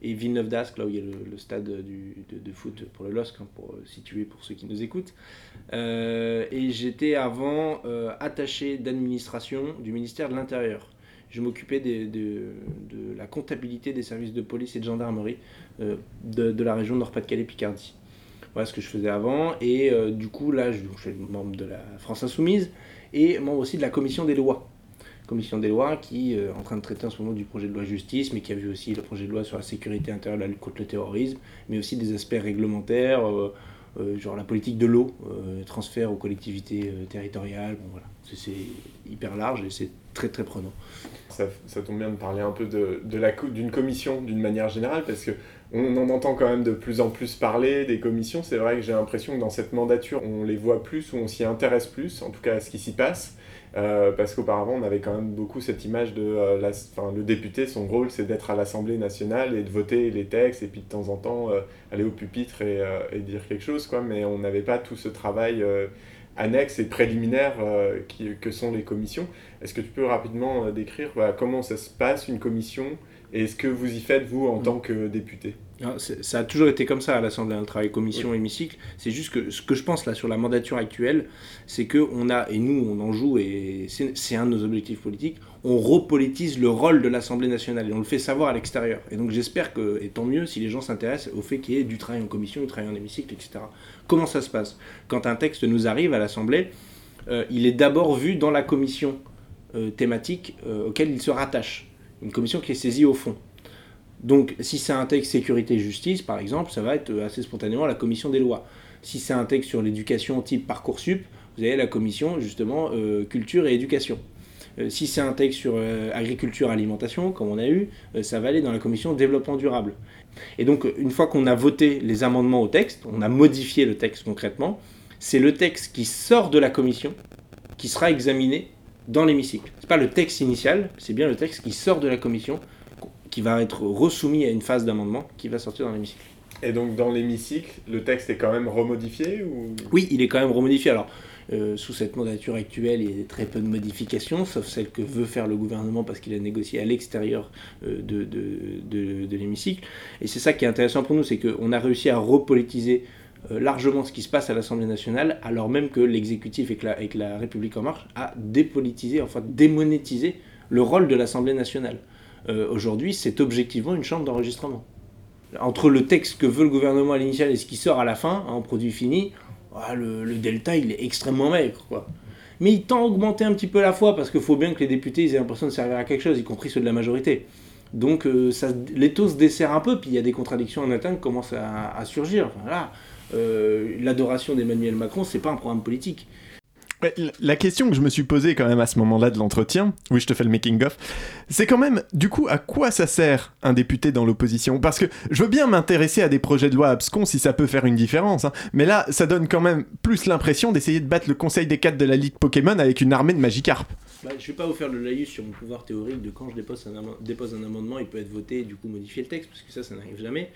et Villeneuve d'Ascq, là où il y a le, stade de, foot pour le LOSC, hein, pour euh, situer pour ceux qui nous écoutent. Euh, et j'étais avant euh, attaché d'administration du ministère de l'Intérieur je m'occupais de, la comptabilité des services de police et de gendarmerie euh, de, la région Nord-Pas-de-Calais-Picardie. Voilà ce que je faisais avant. Et euh, du coup, là, je, suis membre de la France Insoumise et membre aussi de la commission des lois. Commission des lois qui euh, est en train de traiter en ce moment du projet de loi justice, mais qui a vu aussi le projet de loi sur la sécurité intérieure, la lutte contre le terrorisme, mais aussi des aspects réglementaires. genre la politique de l'eau, transfert aux collectivités territoriales, bon, voilà. c'est hyper large et c'est très très prenant. Ça, tombe bien de parler un peu de, d'une commission d'une manière générale parce que on en entend quand même de plus en plus parler des commissions. C'est vrai que j'ai l'impression que dans cette mandature, on les voit plus ou on s'y intéresse plus, en tout cas à ce qui s'y passe. Euh, parce qu'auparavant, on avait quand même beaucoup cette image de euh, le député, son rôle, c'est d'être à l'Assemblée nationale et de voter les textes et puis de temps en temps euh, aller au pupitre et, et, dire quelque chose, quoi. Mais on n'avait pas tout ce travail annexes et préliminaires euh, qui, que sont les commissions. Est-ce que tu peux rapidement euh, décrire comment ça se passe, une commission, et ce que vous y faites, vous, en mm. tant que député? Ça a toujours été comme ça à l'Assemblée, le travail commission, hémicycle. C'est juste que ce que je pense là sur la mandature actuelle, c'est que on a, et nous on en joue, et c'est un de nos objectifs politiques, on repolitise le rôle de l'Assemblée nationale et on le fait savoir à l'extérieur. Et donc j'espère que, et tant mieux si les gens s'intéressent au fait qu'il y ait du travail en commission, du travail en hémicycle, etc. Comment ça se passe? Quand un texte nous arrive à l'Assemblée, euh, il est d'abord vu dans la commission euh, thématique euh, auquel il se rattache. Une commission qui est saisie au fond. Donc, si c'est un texte sécurité-justice, par exemple, ça va être assez spontanément la commission des lois. Si c'est un texte sur l'éducation type Parcoursup, vous avez la commission, justement, euh, culture et éducation. Euh, si c'est un texte sur euh, agriculture, alimentation, comme on a eu, ça va aller dans la commission développement durable. Et donc, une fois qu'on a voté les amendements au texte, on a modifié le texte concrètement, c'est le texte qui sort de la commission qui sera examiné dans l'hémicycle. C'est pas le texte initial, c'est bien le texte qui sort de la commission, qui va être resoumis à une phase d'amendement qui va sortir dans l'hémicycle. Et donc dans l'hémicycle, le texte est quand même remodifié ou... Oui, il est quand même remodifié. Alors, euh, sous cette mandature actuelle, il y a très peu de modifications, sauf celles que veut faire le gouvernement parce qu'il a négocié à l'extérieur euh, de, de, de, l'hémicycle. Et c'est ça qui est intéressant pour nous, c'est qu'on a réussi à repolitiser euh, largement ce qui se passe à l'Assemblée nationale, alors même que l'exécutif la, avec la République en marche a dépolitisé, enfin démonétisé le rôle de l'Assemblée nationale. Aujourd'hui, c'est objectivement une chambre d'enregistrement. Entre le texte que veut le gouvernement à l'initial et ce qui sort à la fin, en produit fini, ah, le, delta, il est extrêmement maigre. Mais il tend à augmenter un petit peu la fois, parce qu'il faut bien que les députés aient l'impression de servir à quelque chose, y compris ceux de la majorité. Donc euh, les taux se desserrent un peu, puis il y a des contradictions en interne qui commencent à, surgir. Enfin, euh, L'adoration d'Emmanuel Macron, c'est pas un programme politique. La question que je me suis posée quand même à ce moment-là de l'entretien, oui je te fais le making of, c'est quand même du coup à quoi ça sert un député dans l'opposition? Parce que je veux bien m'intéresser à des projets de loi abscons si ça peut faire une différence, hein. mais là ça donne quand même plus l'impression d'essayer de battre le conseil des quatre de la Ligue Pokémon avec une armée de Magikarp. Bah, je vais pas vous faire le laïus sur mon pouvoir théorique de quand je dépose un, dépose un amendement, il peut être voté et du coup modifier le texte, parce que ça ça n'arrive jamais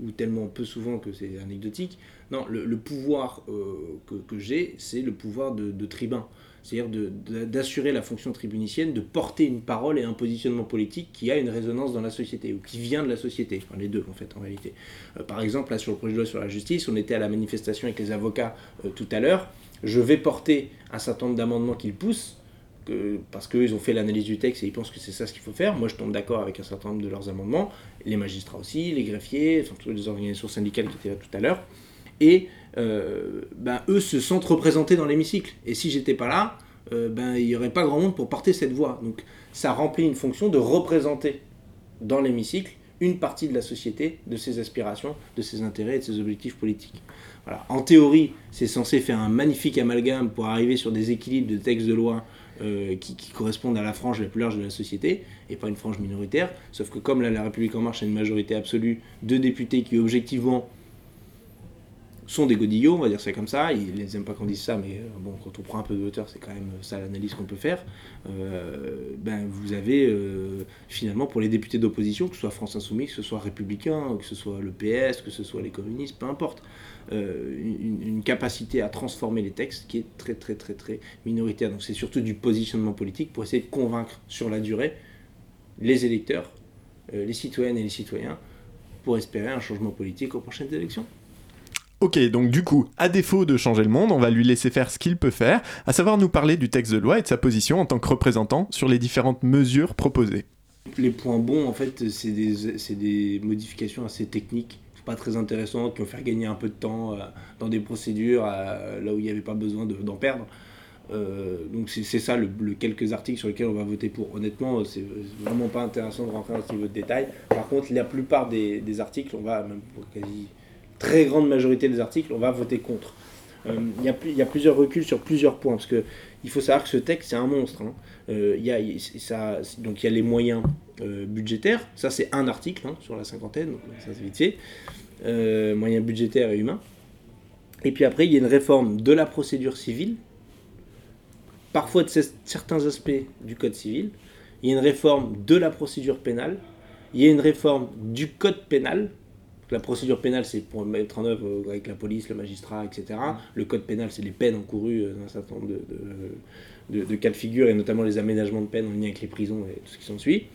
ou tellement peu souvent que c'est anecdotique. Non, le, pouvoir euh, que, j'ai, c'est le pouvoir de, tribun. C'est-à-dire d'assurer la fonction tribunicienne, de porter une parole et un positionnement politique qui a une résonance dans la société, ou qui vient de la société. Les deux, en fait, en réalité. Euh, par exemple, là, sur le projet de loi sur la justice, on était à la manifestation avec les avocats euh, tout à l'heure. Je vais porter un certain nombre d'amendements qu'ils poussent parce qu'ils ont fait l'analyse du texte et ils pensent que c'est ça ce qu'il faut faire. Moi, je tombe d'accord avec un certain nombre de leurs amendements, les magistrats aussi, les greffiers, enfin, les organisations syndicales qui étaient là tout à l'heure. Et euh, ben, eux se sentent représentés dans l'hémicycle. Et si j'étais pas là, euh, ben, il n'y aurait pas grand monde pour porter cette voix. Donc ça remplit une fonction de représenter dans l'hémicycle une partie de la société, de ses aspirations, de ses intérêts et de ses objectifs politiques. Voilà. En théorie, c'est censé faire un magnifique amalgame pour arriver sur des équilibres de textes de loi euh, qui, correspondent à la frange la plus large de la société, et pas une frange minoritaire. Sauf que comme la République en marche a une majorité absolue de députés qui objectivement sont des godillots, on va dire ça comme ça. Ils les aiment pas qu'on dise ça, mais euh, bon, quand on prend un peu de hauteur, c'est quand même ça l'analyse qu'on peut faire. Euh, ben, vous avez finalement pour les députés d'opposition, que ce soit France Insoumise, que ce soit républicain, que ce soit le PS, que ce soit les communistes, peu importe. Euh, une, capacité à transformer les textes qui est très très très très minoritaire. Donc c'est surtout du positionnement politique pour essayer de convaincre sur la durée les électeurs, euh, les citoyennes et les citoyens pour espérer un changement politique aux prochaines élections. Ok, donc du coup, à défaut de changer le monde, on va lui laisser faire ce qu'il peut faire, à savoir nous parler du texte de loi et de sa position en tant que représentant sur les différentes mesures proposées. Les points bons, en fait, c'est des, des modifications assez techniques pas très intéressantes, qui vont faire gagner un peu de temps euh, dans des procédures euh, là où il n'y avait pas besoin d'en perdre. Euh, donc c'est ça le, quelques articles sur lesquels on va voter pour. Honnêtement, c'est vraiment pas intéressant de rentrer dans ce niveau de détail. Par contre, la plupart des, articles, on va, même pour quasi très grande majorité des articles, on va voter contre. Il y, a, plusieurs reculs sur plusieurs points, parce que il faut savoir que ce texte, c'est un monstre. Hein. Il y a, donc il y a les moyens budgétaires, ça c'est un article hein, sur la cinquantaine, donc ça c'est vite fait. Euh, moyens budgétaires et humains. Et puis après, il y a une réforme de la procédure civile, parfois de certains aspects du code civil. Il y a une réforme de la procédure pénale. Il y a une réforme du code pénal. La procédure pénale, c'est pour mettre en œuvre euh, avec la police, le magistrat, etc. Le code pénal, c'est les peines encourues euh, dans un certain nombre de, de, cas de figure, et notamment les aménagements de peine en lien avec les prisons et tout ce qui s'ensuit.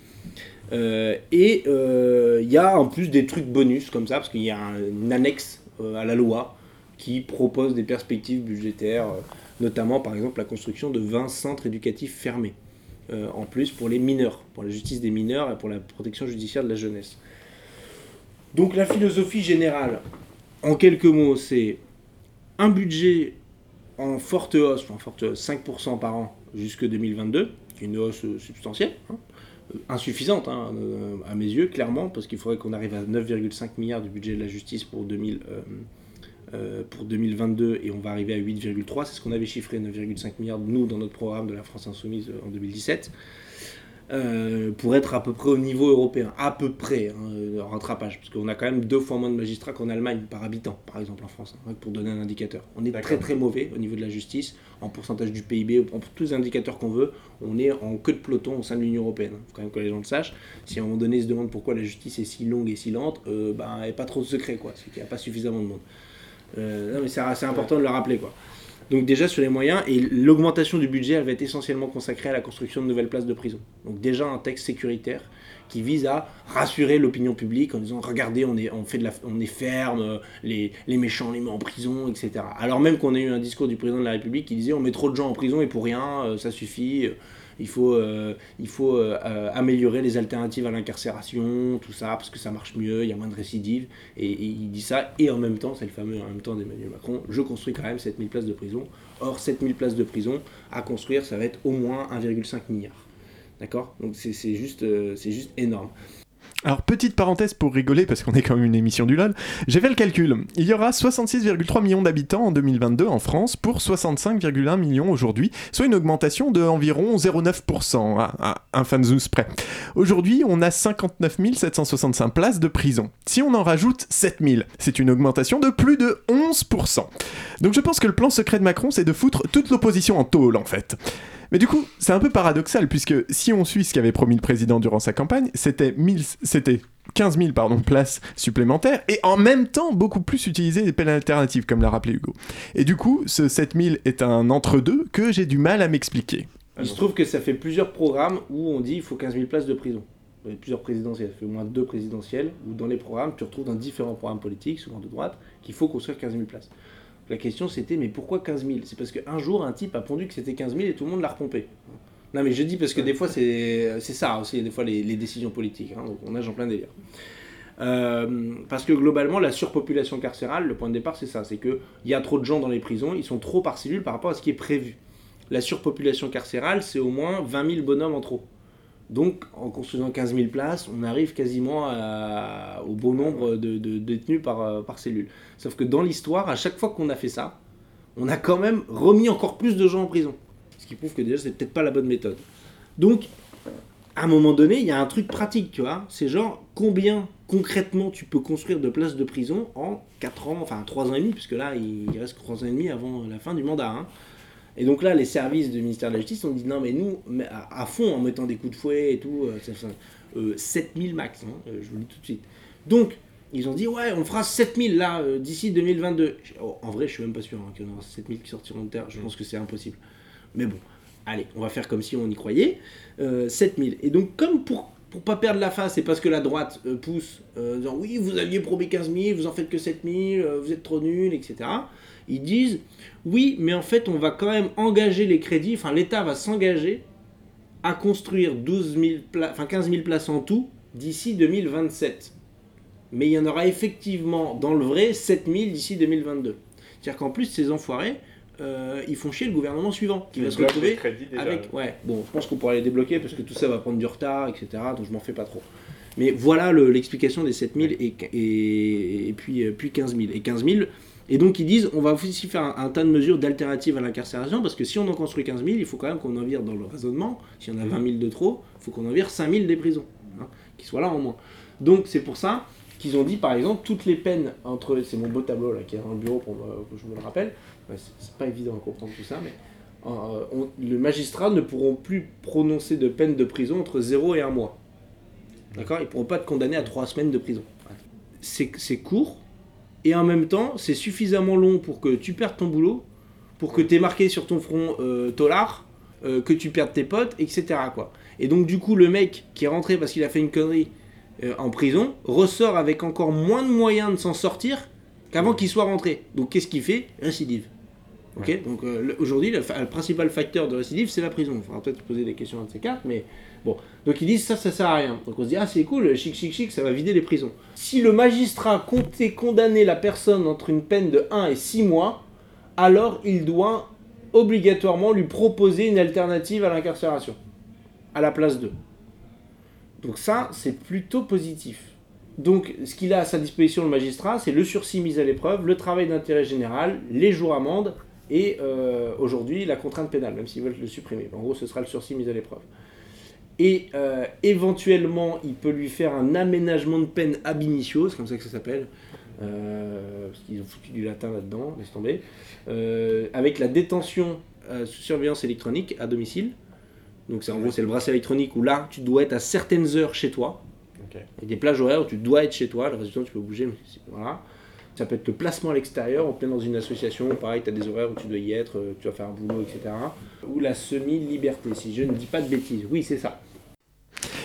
Euh, et il euh, y a en plus des trucs bonus comme ça, parce qu'il y a une annexe euh, à la loi qui propose des perspectives budgétaires, notamment par exemple la construction de 20 centres éducatifs fermés, en plus pour les mineurs, pour la justice des mineurs et pour la protection judiciaire de la jeunesse. Donc la philosophie générale, en quelques mots, c'est un budget en forte hausse, en forte hausse, 5% par an jusque 2022, qui est une hausse substantielle, hein, insuffisante hein, euh, à mes yeux, clairement, parce qu'il faudrait qu'on arrive à 9,5 milliards du budget de la justice pour, 2000, euh, euh, pour 2022 et on va arriver à 8,3. C'est ce qu'on avait chiffré, 9,5 milliards, nous, dans notre programme de la France Insoumise en 2017. Euh, pour être à peu près au niveau européen. À peu près, hein, le rattrapage. Parce qu'on a quand même deux fois moins de magistrats qu'en Allemagne par habitant, par exemple en France, hein, pour donner un indicateur. On est très très mauvais au niveau de la justice, en pourcentage du PIB, en tous les indicateurs qu'on veut. On est en queue de peloton au sein de l'Union Européenne. Il faut quand même que les gens le sachent. Si à un moment donné ils se demandent pourquoi la justice est si longue et si lente, euh, ben, a pas trop de secret, quoi. C'est qu'il n'y a pas suffisamment de monde. Euh, non, mais c'est important de le rappeler, quoi. Donc déjà sur les moyens, et l'augmentation du budget, elle va être essentiellement consacrée à la construction de nouvelles places de prison. Donc déjà un texte sécuritaire qui vise à rassurer l'opinion publique en disant regardez on est, on fait de la, on est ferme, les, les méchants les met en prison, etc. Alors même qu'on a eu un discours du président de la République qui disait on met trop de gens en prison et pour rien, euh, ça suffit il faut, euh, euh, euh, améliorer les alternatives à l'incarcération, tout ça, parce que ça marche mieux, il y a moins de récidives. Et, il dit ça, et en même temps, c'est le fameux en même temps d'Emmanuel Macron, je construis quand même 7000 places de prison. Or, 7000 places de prison à construire, ça va être au moins 1,5 milliard. D'accord? Donc c'est juste, c'est juste énorme. Alors, petite parenthèse pour rigoler, parce qu'on est quand même une émission du LOL, j'ai fait le calcul. Il y aura 66,3 millions d'habitants en 2022 en France pour 65,1 millions aujourd'hui, soit une augmentation de environ 0,9% à, un fanzous près. Aujourd'hui, on a 59 765 places de prison. Si on en rajoute 7000, c'est une augmentation de plus de 11%. Donc je pense que le plan secret de Macron, c'est de foutre toute l'opposition en tôle, en fait. Mais du coup, c'est un peu paradoxal, puisque si on suit ce qu'avait promis le président durant sa campagne, c'était, c'était 15 000 pardon, *laughs* places supplémentaires, et en même temps, beaucoup plus utiliser des peines alternatives, comme l'a rappelé Hugo. Et du coup, ce 7 000 est un entre-deux que j'ai du mal à m'expliquer. Il se trouve que ça fait plusieurs programmes où on dit qu'il faut 15 000 places de prison. Il y a plusieurs présidentielles, ça fait au moins deux présidentielles, où dans les programmes, tu retrouves dans différents programmes politiques, souvent de droite, qu'il faut construire 15 000 places. La question c'était, mais pourquoi 15 000 C'est parce qu'un jour, un type a pondu que c'était 15 000 et tout le monde l'a repompé. Non, mais je dis parce que des fois, c'est ça aussi, des fois, les, décisions politiques. Hein, donc on nage en plein délire. Euh, parce que globalement, la surpopulation carcérale, le point de départ, c'est ça c'est qu'il y a trop de gens dans les prisons, ils sont trop par cellule par rapport à ce qui est prévu. La surpopulation carcérale, c'est au moins 20 000 bonhommes en trop. Donc, en construisant 15 000 places, on arrive quasiment au beau nombre de, détenus par, euh, par, cellule. Sauf que dans l'histoire, à chaque fois qu'on a fait ça, on a quand même remis encore plus de gens en prison. Ce qui prouve que déjà, c'est peut-être pas la bonne méthode. Donc, à un moment donné, il y a un truc pratique, tu vois. C'est genre, combien concrètement tu peux construire de places de prison en 4 ans, enfin 3 ans et demi, puisque là, il reste 3 ans et demi avant la fin du mandat. Hein. Et donc là, les services du ministère de la Justice ont dit non, mais nous, à, fond, en mettant des coups de fouet et tout, euh, 7000 euh, max, hein, euh, je vous le dis tout de suite. Donc, ils ont dit ouais, on fera 7000 là, euh, d'ici 2022. en vrai, je suis même pas sûr hein, qu'il y en aura 7000 qui sortiront de terre, je pense que c'est impossible. Mais bon, allez, on va faire comme si on y croyait. 7000. Et donc, comme pour pour pas perdre la face, et parce que la droite pousse, euh, disant oui, vous aviez promis 15 000, vous en faites que 7 000, vous êtes trop nuls, etc ils disent oui, mais en fait, on va quand même engager les crédits, enfin l'État va s'engager à construire 12 enfin 15 000 places en tout d'ici 2027. Mais il y en aura effectivement dans le vrai 7 000 d'ici 2022. C'est-à-dire qu'en plus, ces enfoirés, euh, ils font chier le gouvernement suivant qui va se retrouver avec. Ouais, bon, je pense qu'on pourra les débloquer parce que tout ça va prendre du retard, etc. Donc je m'en fais pas trop. Mais voilà l'explication des 7000 et, et, et, puis, euh, puis 15 000. Et 15 000, et donc ils disent on va aussi faire un, tas de mesures d'alternatives à l'incarcération parce que si on en construit 15 000, il faut quand même qu'on en vire dans le raisonnement. Si on a 20 000 de trop, il faut qu'on en vire 5 000 des prisons, hein, qui soient là en moins. Donc c'est pour ça qu'ils ont dit par exemple toutes les peines entre. C'est mon beau tableau là qui est dans le bureau pour que je me le rappelle. c'est pas évident à comprendre tout ça, mais euh, le magistrat ne pourront plus prononcer de peine de prison entre 0 et 1 mois. D'accord? Ils ne pourront pas te condamner à 3 semaines de prison. C'est court, et en même temps, c'est suffisamment long pour que tu perdes ton boulot, pour que tu aies marqué sur ton front euh, euh, que tu perdes tes potes, etc. Quoi. Et donc, du coup, le mec qui est rentré parce qu'il a fait une connerie euh, en prison ressort avec encore moins de moyens de s'en sortir qu'avant qu'il soit rentré. Donc, qu'est-ce qu'il fait? Récidive. Ok? Donc, aujourd'hui, le, principal facteur de récidive, c'est la prison. Il faudra peut-être poser des questions à de ces quatre, mais Bon, donc ils disent ça, ça sert à rien. Donc on se dit, ah c'est cool, chic, chic, chic, ça va vider les prisons. Si le magistrat comptait condamner la personne entre une peine de 1 et 6 mois, alors il doit obligatoirement lui proposer une alternative à l'incarcération, à la place d'eux. Donc ça, c'est plutôt positif. Donc ce qu'il a à sa disposition, le magistrat, c'est le sursis mis à l'épreuve, le travail d'intérêt général, les jours amendes et euh, aujourd'hui la contrainte pénale, même s'ils veulent le supprimer. En gros, ce sera le sursis mis à l'épreuve. Et euh, éventuellement, il peut lui faire un aménagement de peine ab initio, c'est comme ça que ça s'appelle. Euh, parce qu'ils ont foutu du latin là-dedans, laisse tomber. Euh, avec la détention sous surveillance électronique à domicile. Donc c'est en gros c'est le bracelet électronique où là tu dois être à certaines heures chez toi. Il y a des plages horaires où tu dois être chez toi, le reste du temps tu peux bouger. Mais voilà. Ça peut être le placement à l'extérieur, en plein dans une association, pareil, tu as des horaires où tu dois y être, euh, tu vas faire un boulot, etc. Ou la semi-liberté, si je ne dis pas de bêtises. Oui, c'est ça.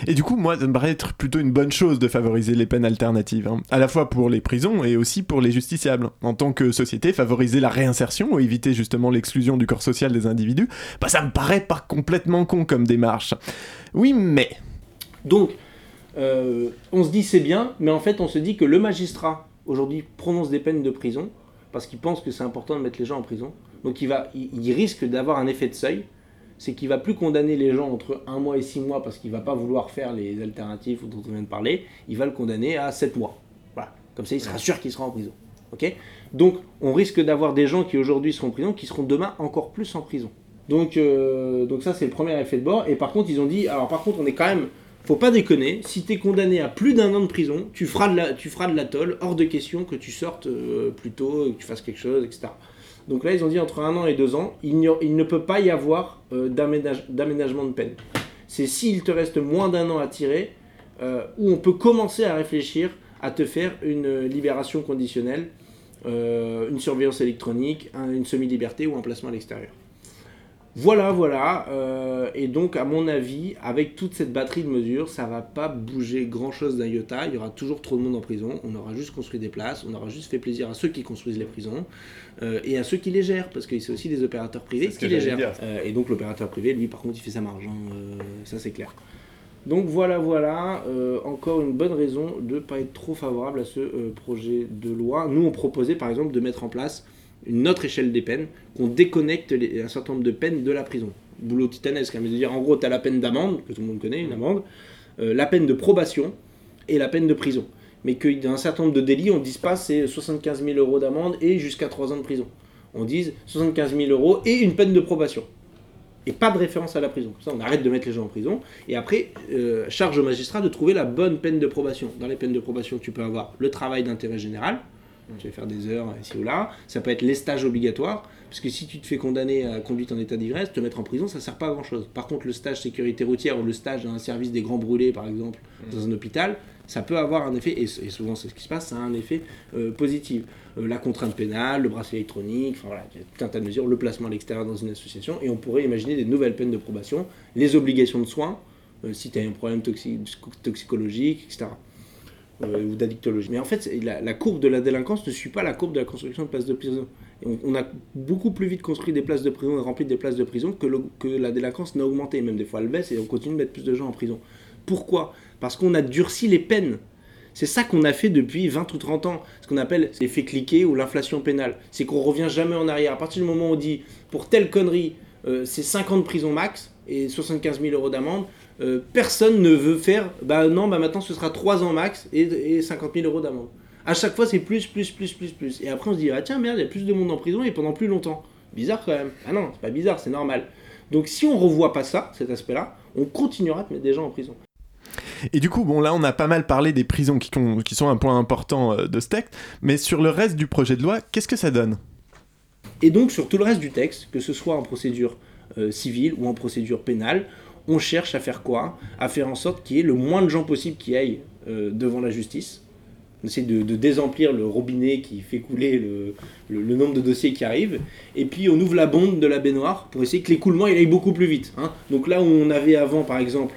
Et du coup, moi, ça me paraît être plutôt une bonne chose de favoriser les peines alternatives, hein. à la fois pour les prisons et aussi pour les justiciables. En tant que société, favoriser la réinsertion ou éviter justement l'exclusion du corps social des individus, bah ça me paraît pas complètement con comme démarche. Oui, mais... Donc, euh, on se dit c'est bien, mais en fait on se dit que le magistrat aujourd'hui prononce des peines de prison parce qu'il pense que c'est important de mettre les gens en prison. Donc il, va, il, risque d'avoir un effet de seuil, c'est qu'il va plus condamner les gens entre un mois et six mois parce qu'il va pas vouloir faire les alternatives dont on vient de parler, il va le condamner à sept mois. Voilà. Comme ça, il sera sûr qu'il sera en prison. Donc on risque d'avoir des gens qui aujourd'hui seront en prison qui seront demain encore plus en prison. Donc, euh, donc ça c'est le premier effet de bord. Et par contre ils ont dit, alors par contre on est quand même faut pas déconner, si tu es condamné à plus d'un an de prison, tu feras de la, l'atoll, hors de question que tu sortes euh, plus tôt, que tu fasses quelque chose, etc. Donc là, ils ont dit entre un an et deux ans, il, il ne peut pas y avoir euh, d'aménagement de peine. C'est s'il te reste moins d'un an à tirer, euh, où on peut commencer à réfléchir à te faire une libération conditionnelle, une surveillance électronique, une semi-liberté ou un placement à l'extérieur. Voilà, voilà. Euh, et donc, à mon avis, avec toute cette batterie de mesures, ça va pas bouger grand chose d'un iota. Il y aura toujours trop de monde en prison. On aura juste construit des places. On aura juste fait plaisir à ceux qui construisent les prisons euh, et à ceux qui les gèrent, parce que c'est aussi des opérateurs privés qui les gèrent. Euh, et donc, l'opérateur privé, lui, par contre, il fait sa marge. Hein. ça, c'est clair. Donc voilà, voilà, encore une bonne raison de ne pas être trop favorable à ce projet de loi. Nous, on proposait par exemple de mettre en place une autre échelle des peines, qu'on déconnecte un certain nombre de peines de la prison. Boulot titanesque, hein, mais de dire en gros, tu as la peine d'amende, que tout le monde connaît, une amende, euh, la peine de probation et la peine de prison. Mais qu'il y a un certain nombre de délits, on ne dise pas c'est 75 000 euros d'amende et jusqu'à 3 ans de prison. On dise 75 000 euros et une peine de probation. Et pas de référence à la prison. ça, on arrête de mettre les gens en prison. Et après, euh, charge au magistrat de trouver la bonne peine de probation. Dans les peines de probation, tu peux avoir le travail d'intérêt général, tu vas faire des heures ici ou là. Ça peut être les stages obligatoires, parce que si tu te fais condamner à conduite en état d'ivresse, te mettre en prison, ça sert pas à grand chose. Par contre, le stage sécurité routière ou le stage dans un service des grands brûlés, par exemple, dans un hôpital, ça peut avoir un effet, et, souvent c'est ce qui se passe, ça a un effet euh, positif. Euh, la contrainte pénale, le bracelet électronique, enfin voilà, il y a tout un tas de mesures, le placement à l'extérieur dans une association, et on pourrait imaginer des nouvelles peines de probation, les obligations de soins, euh, si tu as un problème toxicologique, etc. Euh, ou d'addictologie. Mais en fait, la, courbe de la délinquance ne suit pas la courbe de la construction de places de prison. on, a beaucoup plus vite construit des places de prison et rempli des places de prison que, la délinquance n'a augmenté. Même des fois, elle baisse et on continue de mettre plus de gens en prison. Pourquoi? Parce qu'on a durci les peines. C'est ça qu'on a fait depuis 20 ou 30 ans, ce qu'on appelle l'effet cliqué ou l'inflation pénale. C'est qu'on revient jamais en arrière. À partir du moment où on dit pour telle connerie, euh, c'est 5 ans de prison max et 75 000 euros d'amende, euh, personne ne veut faire, bah non, bah maintenant ce sera 3 ans max et, 50 000 euros d'amende. À chaque fois, c'est plus, plus, plus, plus, plus. Et après, on se dit, ah tiens, merde, il y a plus de monde en prison et pendant plus longtemps. Bizarre quand même. Ah non, c'est pas bizarre, c'est normal. Donc si on revoit pas ça, cet aspect-là, on continuera de mettre des gens en prison. Et du coup, bon, là, on a pas mal parlé des prisons qui, qui sont un point important euh, de ce texte, mais sur le reste du projet de loi, qu'est-ce que ça donne? Et donc, sur tout le reste du texte, que ce soit en procédure euh, civile ou en procédure pénale, on cherche à faire quoi? À faire en sorte qu'il y ait le moins de gens possible qui aillent euh, devant la justice. On essaie de, désemplir le robinet qui fait couler le, nombre de dossiers qui arrivent. Et puis on ouvre la bombe de la baignoire pour essayer que l'écoulement il aille beaucoup plus vite. Hein. Donc là où on avait avant par exemple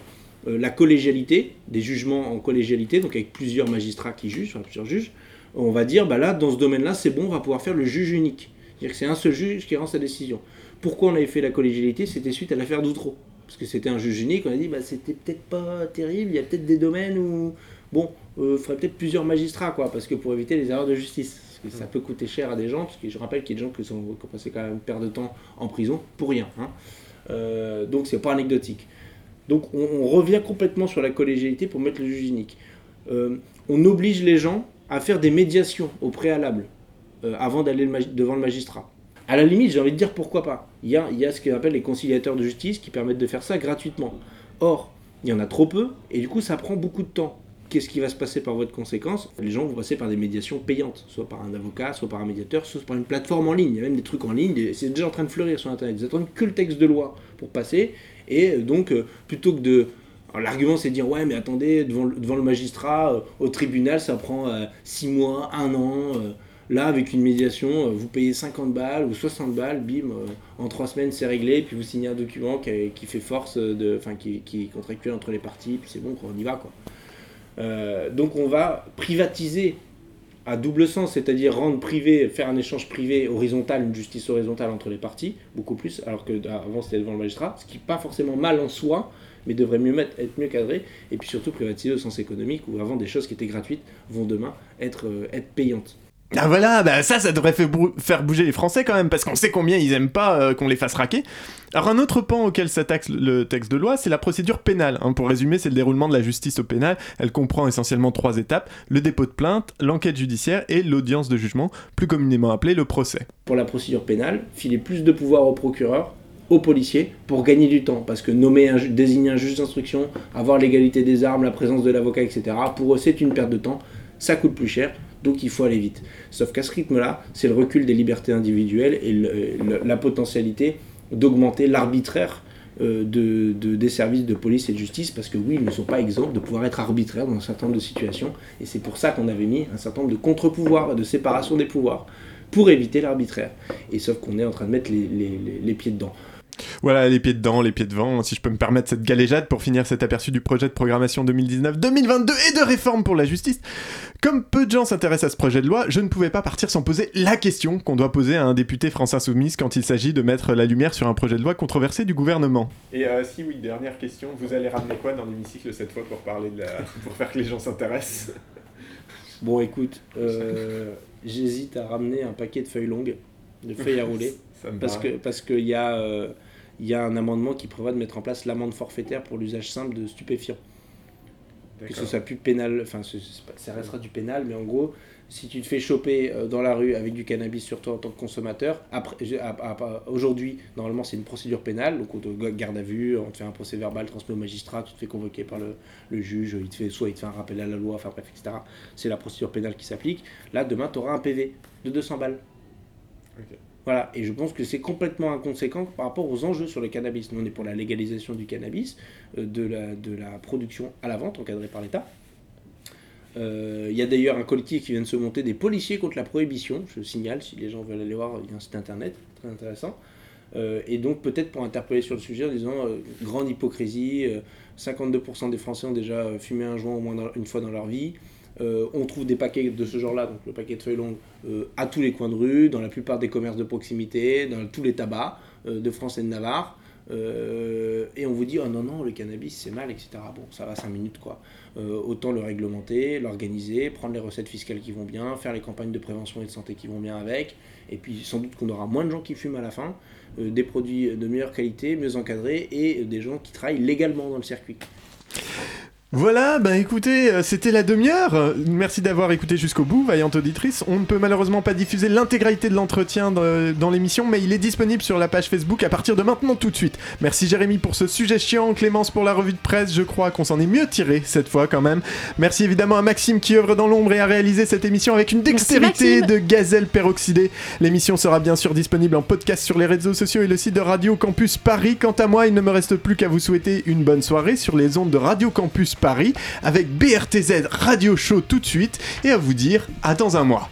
euh, la collégialité, des jugements en collégialité, donc avec plusieurs magistrats qui jugent, plusieurs juges, on va dire bah là dans ce domaine-là c'est bon, on va pouvoir faire le juge unique. C'est-à-dire que c'est un seul juge qui rend sa décision. Pourquoi on avait fait la collégialité? C'était suite à l'affaire d'Outreau parce que c'était un juge unique, on a dit bah c'était peut-être pas terrible, il y a peut-être des domaines où bon, il euh, faudrait peut-être plusieurs magistrats quoi, parce que pour éviter les erreurs de justice, parce que ça peut coûter cher à des gens, parce que je rappelle qu'il y a des gens qui, sont, qui ont passé quand même une perte de temps en prison pour rien, hein. Euh, donc c'est pas anecdotique. Donc on, revient complètement sur la collégialité pour mettre le juge unique. Euh, on oblige les gens à faire des médiations au préalable avant d'aller devant le magistrat. À la limite, j'ai envie de dire pourquoi pas. Il y a, ce qu'on appelle les conciliateurs de justice qui permettent de faire ça gratuitement. Or, il y en a trop peu, et du coup ça prend beaucoup de temps. Qu'est-ce qui va se passer par votre conséquence? Les gens vont passer par des médiations payantes, soit par un avocat, soit par un médiateur, soit par une plateforme en ligne. Il y a même des trucs en ligne, c'est déjà en train de fleurir sur Internet. Ils attendent que le texte de loi pour passer, et donc plutôt que de L'argument, c'est de dire ouais, mais attendez, devant, le magistrat, au tribunal, ça prend 6 mois, 1 an. Là, avec une médiation, euh, vous payez 50 balles ou 60 balles, bim, euh, en 3 semaines c'est réglé, puis vous signez un document qui, fait force, de, enfin qui, est contractuel entre les parties, puis c'est bon, on y va. Quoi. Euh, donc on va privatiser à double sens, c'est-à-dire rendre privé, faire un échange privé horizontal, une justice horizontale entre les parties, beaucoup plus, alors qu'avant c'était devant le magistrat, ce qui n'est pas forcément mal en soi, mais devrait mieux être mieux cadré, et puis surtout privatiser au sens économique, où avant des choses qui étaient gratuites vont demain être payantes. Ah voilà, bah ça, ça devrait faire bouger les Français quand même, parce qu'on sait combien ils aiment pas euh, qu'on les fasse raquer. Alors un autre pan auquel s'attaque le texte de loi, c'est la procédure pénale. Hein. Pour résumer, c'est le déroulement de la justice au pénal. Elle comprend essentiellement trois étapes, le dépôt de plainte, l'enquête judiciaire et l'audience de jugement, plus communément appelée le procès. Pour la procédure pénale, filer plus de pouvoir au procureur, aux policiers, pour gagner du temps, parce que nommer, un, désigner un juge d'instruction, avoir l'égalité des armes, la présence de l'avocat, etc., pour eux c'est une perte de temps, ça coûte plus cher, donc il faut aller vite. Sauf qu'à ce rythme-là, c'est le recul des libertés individuelles et la potentialité d'augmenter l'arbitraire euh, de, des services de police et de justice, parce que oui, ils ne sont pas exempts de pouvoir être arbitraires dans un certain nombre de situations, et c'est pour ça qu'on avait mis un certain nombre de contre-pouvoirs, de séparation des pouvoirs, pour éviter l'arbitraire. Et sauf qu'on est en train de mettre les pieds dedans. Voilà, les pieds dedans, les pieds devant, si je peux me permettre cette galéjade pour finir cet aperçu du projet de programmation 2019-2022 et de réforme pour la justice. Comme peu de gens s'intéressent à ce projet de loi, je ne pouvais pas partir sans poser la question qu'on doit poser à un député France Insoumise quand il s'agit de mettre la lumière sur un projet de loi controversé du gouvernement. Et euh, si oui, dernière question, vous allez ramener quoi dans l'hémicycle cette fois pour parler de la... pour faire que les gens s'intéressent? Bon, écoute, euh, j'hésite à ramener un paquet de feuilles longues, de feuilles à rouler, parce que parce qu'il y a euh, il y a un amendement qui prévoit de mettre en place l'amende forfaitaire pour l'usage simple de stupéfiants. Que ce soit plus pénal, enfin ça restera du pénal, mais en gros, si tu te fais choper euh, dans la rue avec du cannabis sur toi en tant que consommateur, après, aujourd'hui, normalement c'est une procédure pénale, donc on te garde à vue, on te fait un procès verbal transmis au magistrat, tu te fais convoquer par le, juge, il te fait, soit il te fait un rappel à la loi, enfin bref, etc. C'est la procédure pénale qui s'applique. Là, demain, tu auras un PV de 200 balles. Voilà, et je pense que c'est complètement inconséquent par rapport aux enjeux sur le cannabis. Nous, on est pour la légalisation du cannabis, euh, de, la, production à la vente encadrée par l'État. Euh, il y a d'ailleurs un collectif qui vient de se monter des policiers contre la prohibition, je signale, si les gens veulent aller voir, il y a un site internet, très intéressant. Euh, et donc peut-être pour interpeller sur le sujet en disant grande hypocrisie, 52% des Français ont déjà fumé un joint au moins une fois dans leur vie. Euh, on trouve des paquets de ce genre-là, donc le paquet de feuilles longues, euh, à tous les coins de rue, dans la plupart des commerces de proximité, dans tous les tabacs euh, de France et de Navarre. et on vous dit, oh non, non, le cannabis c'est mal, etc. Bon, ça va 5 minutes quoi. autant le réglementer, l'organiser, prendre les recettes fiscales qui vont bien, faire les campagnes de prévention et de santé qui vont bien avec. Et puis sans doute qu'on aura moins de gens qui fument à la fin, des produits de meilleure qualité, mieux encadrés et des gens qui travaillent légalement dans le circuit. Voilà, ben écoutez, euh, c'était la demi-heure. Merci d'avoir écouté jusqu'au bout, vaillante auditrice. On ne peut malheureusement pas diffuser l'intégralité de l'entretien dans l'émission, mais il est disponible sur la page Facebook à partir de maintenant tout de suite. Merci Jérémy pour ce sujet chiant, Clémence pour la revue de presse, je crois qu'on s'en est mieux tiré cette fois quand même. Merci évidemment à Maxime qui œuvre dans l'ombre et a réalisé cette émission avec une dextérité de gazelle peroxydée. L'émission sera bien sûr disponible en podcast sur les réseaux sociaux et le site de Radio Campus Paris. Quant à moi, il ne me reste plus qu'à vous souhaiter une bonne soirée sur les ondes de Radio Campus Paris avec BRTZ Radio Show tout de suite et à vous dire à dans un mois.